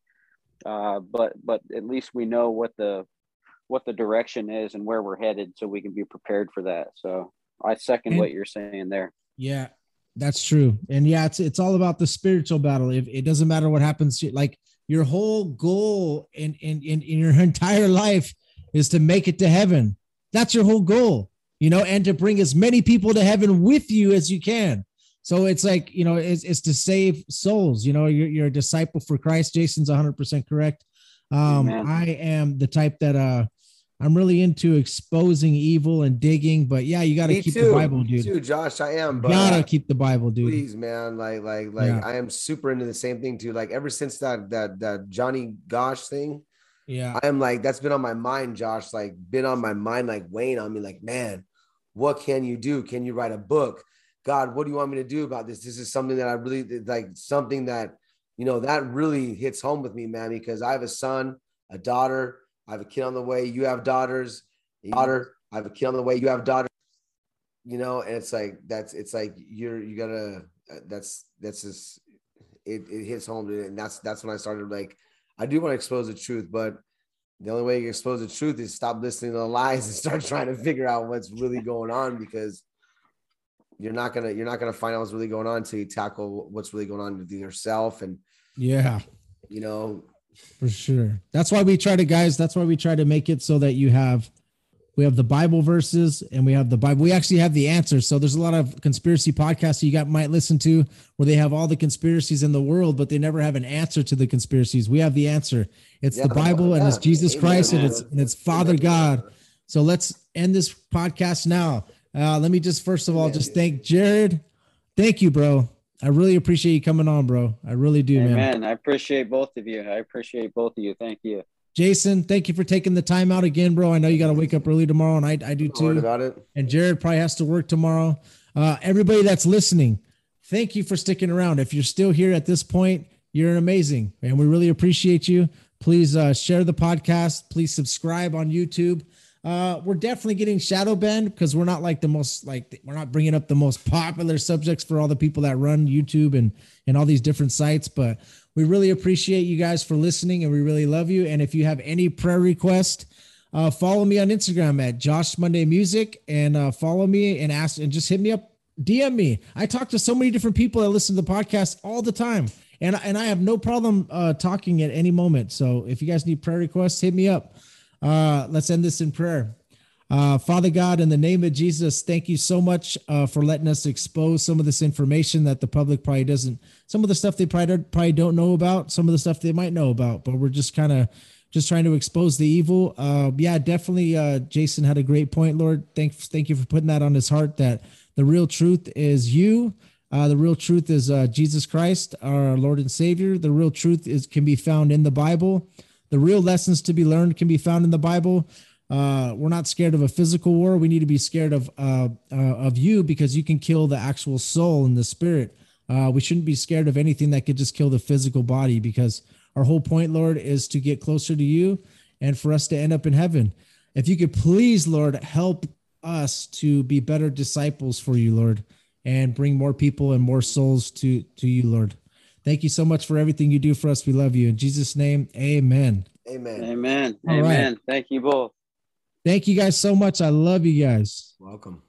Uh, but but at least we know what the what the direction is and where we're headed, so we can be prepared for that. So I second And- what you're saying there. Yeah, that's true. And yeah, it's it's all about the spiritual battle. If it doesn't matter what happens, to- like your whole goal in in in, in your *laughs* entire life is to make it to heaven. That's your whole goal, you know, and to bring as many people to heaven with you as you can. So it's like, you know, it's, it's to save souls. You know, you're, you're a disciple for Christ. Jason's 100% correct. Um, Amen. I am the type that uh, I'm really into exposing evil and digging, but yeah, you got to keep too, the Bible, dude. me. Too, Josh, I am. But gotta uh, keep the Bible, dude. please, man, like, like, like, Yeah. I am super into the same thing too. Like, ever since that that that Johnny Gosch thing, Yeah, I am like, that's been on my mind, Josh. Like, been on my mind, like weighing on me. Like, man, what can you do? Can you write a book? God, what do you want me to do about this? This is something that I really like. Something that you know that really hits home with me, man. Because I have a son, a daughter. I have a kid on the way. You have daughters. Daughter. I have a kid on the way. You have daughters. You know, and it's like that's it's like you're you gotta. uh, That's that's just it. It hits home, and that's that's when I started like I do want to expose the truth, but the only way you expose the truth is stop listening to the lies and start *laughs* trying to figure out what's really going on because you're not gonna you're not gonna find out what's really going on until you tackle what's really going on with yourself and yeah, you know for sure. That's why we try to, guys. That's why we try to make it so that you have, we have the Bible verses and we have the Bible. We actually have the answers. So there's a lot of conspiracy podcasts you got might listen to where they have all the conspiracies in the world, but they never have an answer to the conspiracies. We have the answer. It's the Bible and it's. Jesus Amen, Christ and it's and it's Father God. So let's end this podcast now. Uh, let me just first of all Amen, just thank Jared. Thank you, bro. I really appreciate you coming on, bro. I really do, man. I appreciate both of you. I appreciate both of you. Thank you. Jason, thank you for taking the time out again, bro. I know you got to wake up early tomorrow, and I, I do too. about it. And Jared probably has to work tomorrow. Uh, everybody that's listening, thank you for sticking around. If you're still here at this point, you're amazing, and we really appreciate you. Please uh, share the podcast. Please subscribe on YouTube. Uh, we're definitely getting shadow banned because we're not like the most like we're not bringing up the most popular subjects for all the people that run YouTube and and all these different sites. But we really appreciate you guys for listening, and we really love you. And if you have any prayer request, uh, follow me on Instagram at Josh Monday Music and uh, follow me and ask and just hit me up, DM me. I talk to so many different people that listen to the podcast all the time, and and I have no problem uh, talking at any moment. So if you guys need prayer requests, hit me up. Uh, let's end this in prayer. Uh, Father God, in the name of Jesus, thank you so much uh, for letting us expose some of this information that the public probably doesn't. Some of the stuff they probably don't, probably don't know about. Some of the stuff they might know about, but we're just kind of just trying to expose the evil. Uh, yeah, definitely. Uh, Jason had a great point, Lord. Thank thank you for putting that on his heart. That the real truth is you. Uh, the real truth is uh, Jesus Christ, our Lord and Savior. The real truth is can be found in the Bible. The real lessons to be learned can be found in the Bible. Uh, we're not scared of a physical war. We need to be scared of uh, uh, of you because you can kill the actual soul and the spirit. Uh, we shouldn't be scared of anything that could just kill the physical body because our whole point, Lord, is to get closer to you and for us to end up in heaven. If you could please, Lord, help us to be better disciples for you, Lord, and bring more people and more souls to to you, Lord. Thank you so much for everything you do for us. We love you. In Jesus' name, amen. Amen. Amen. All right. Amen. Thank you both. Thank you guys so much. I love you guys. Welcome.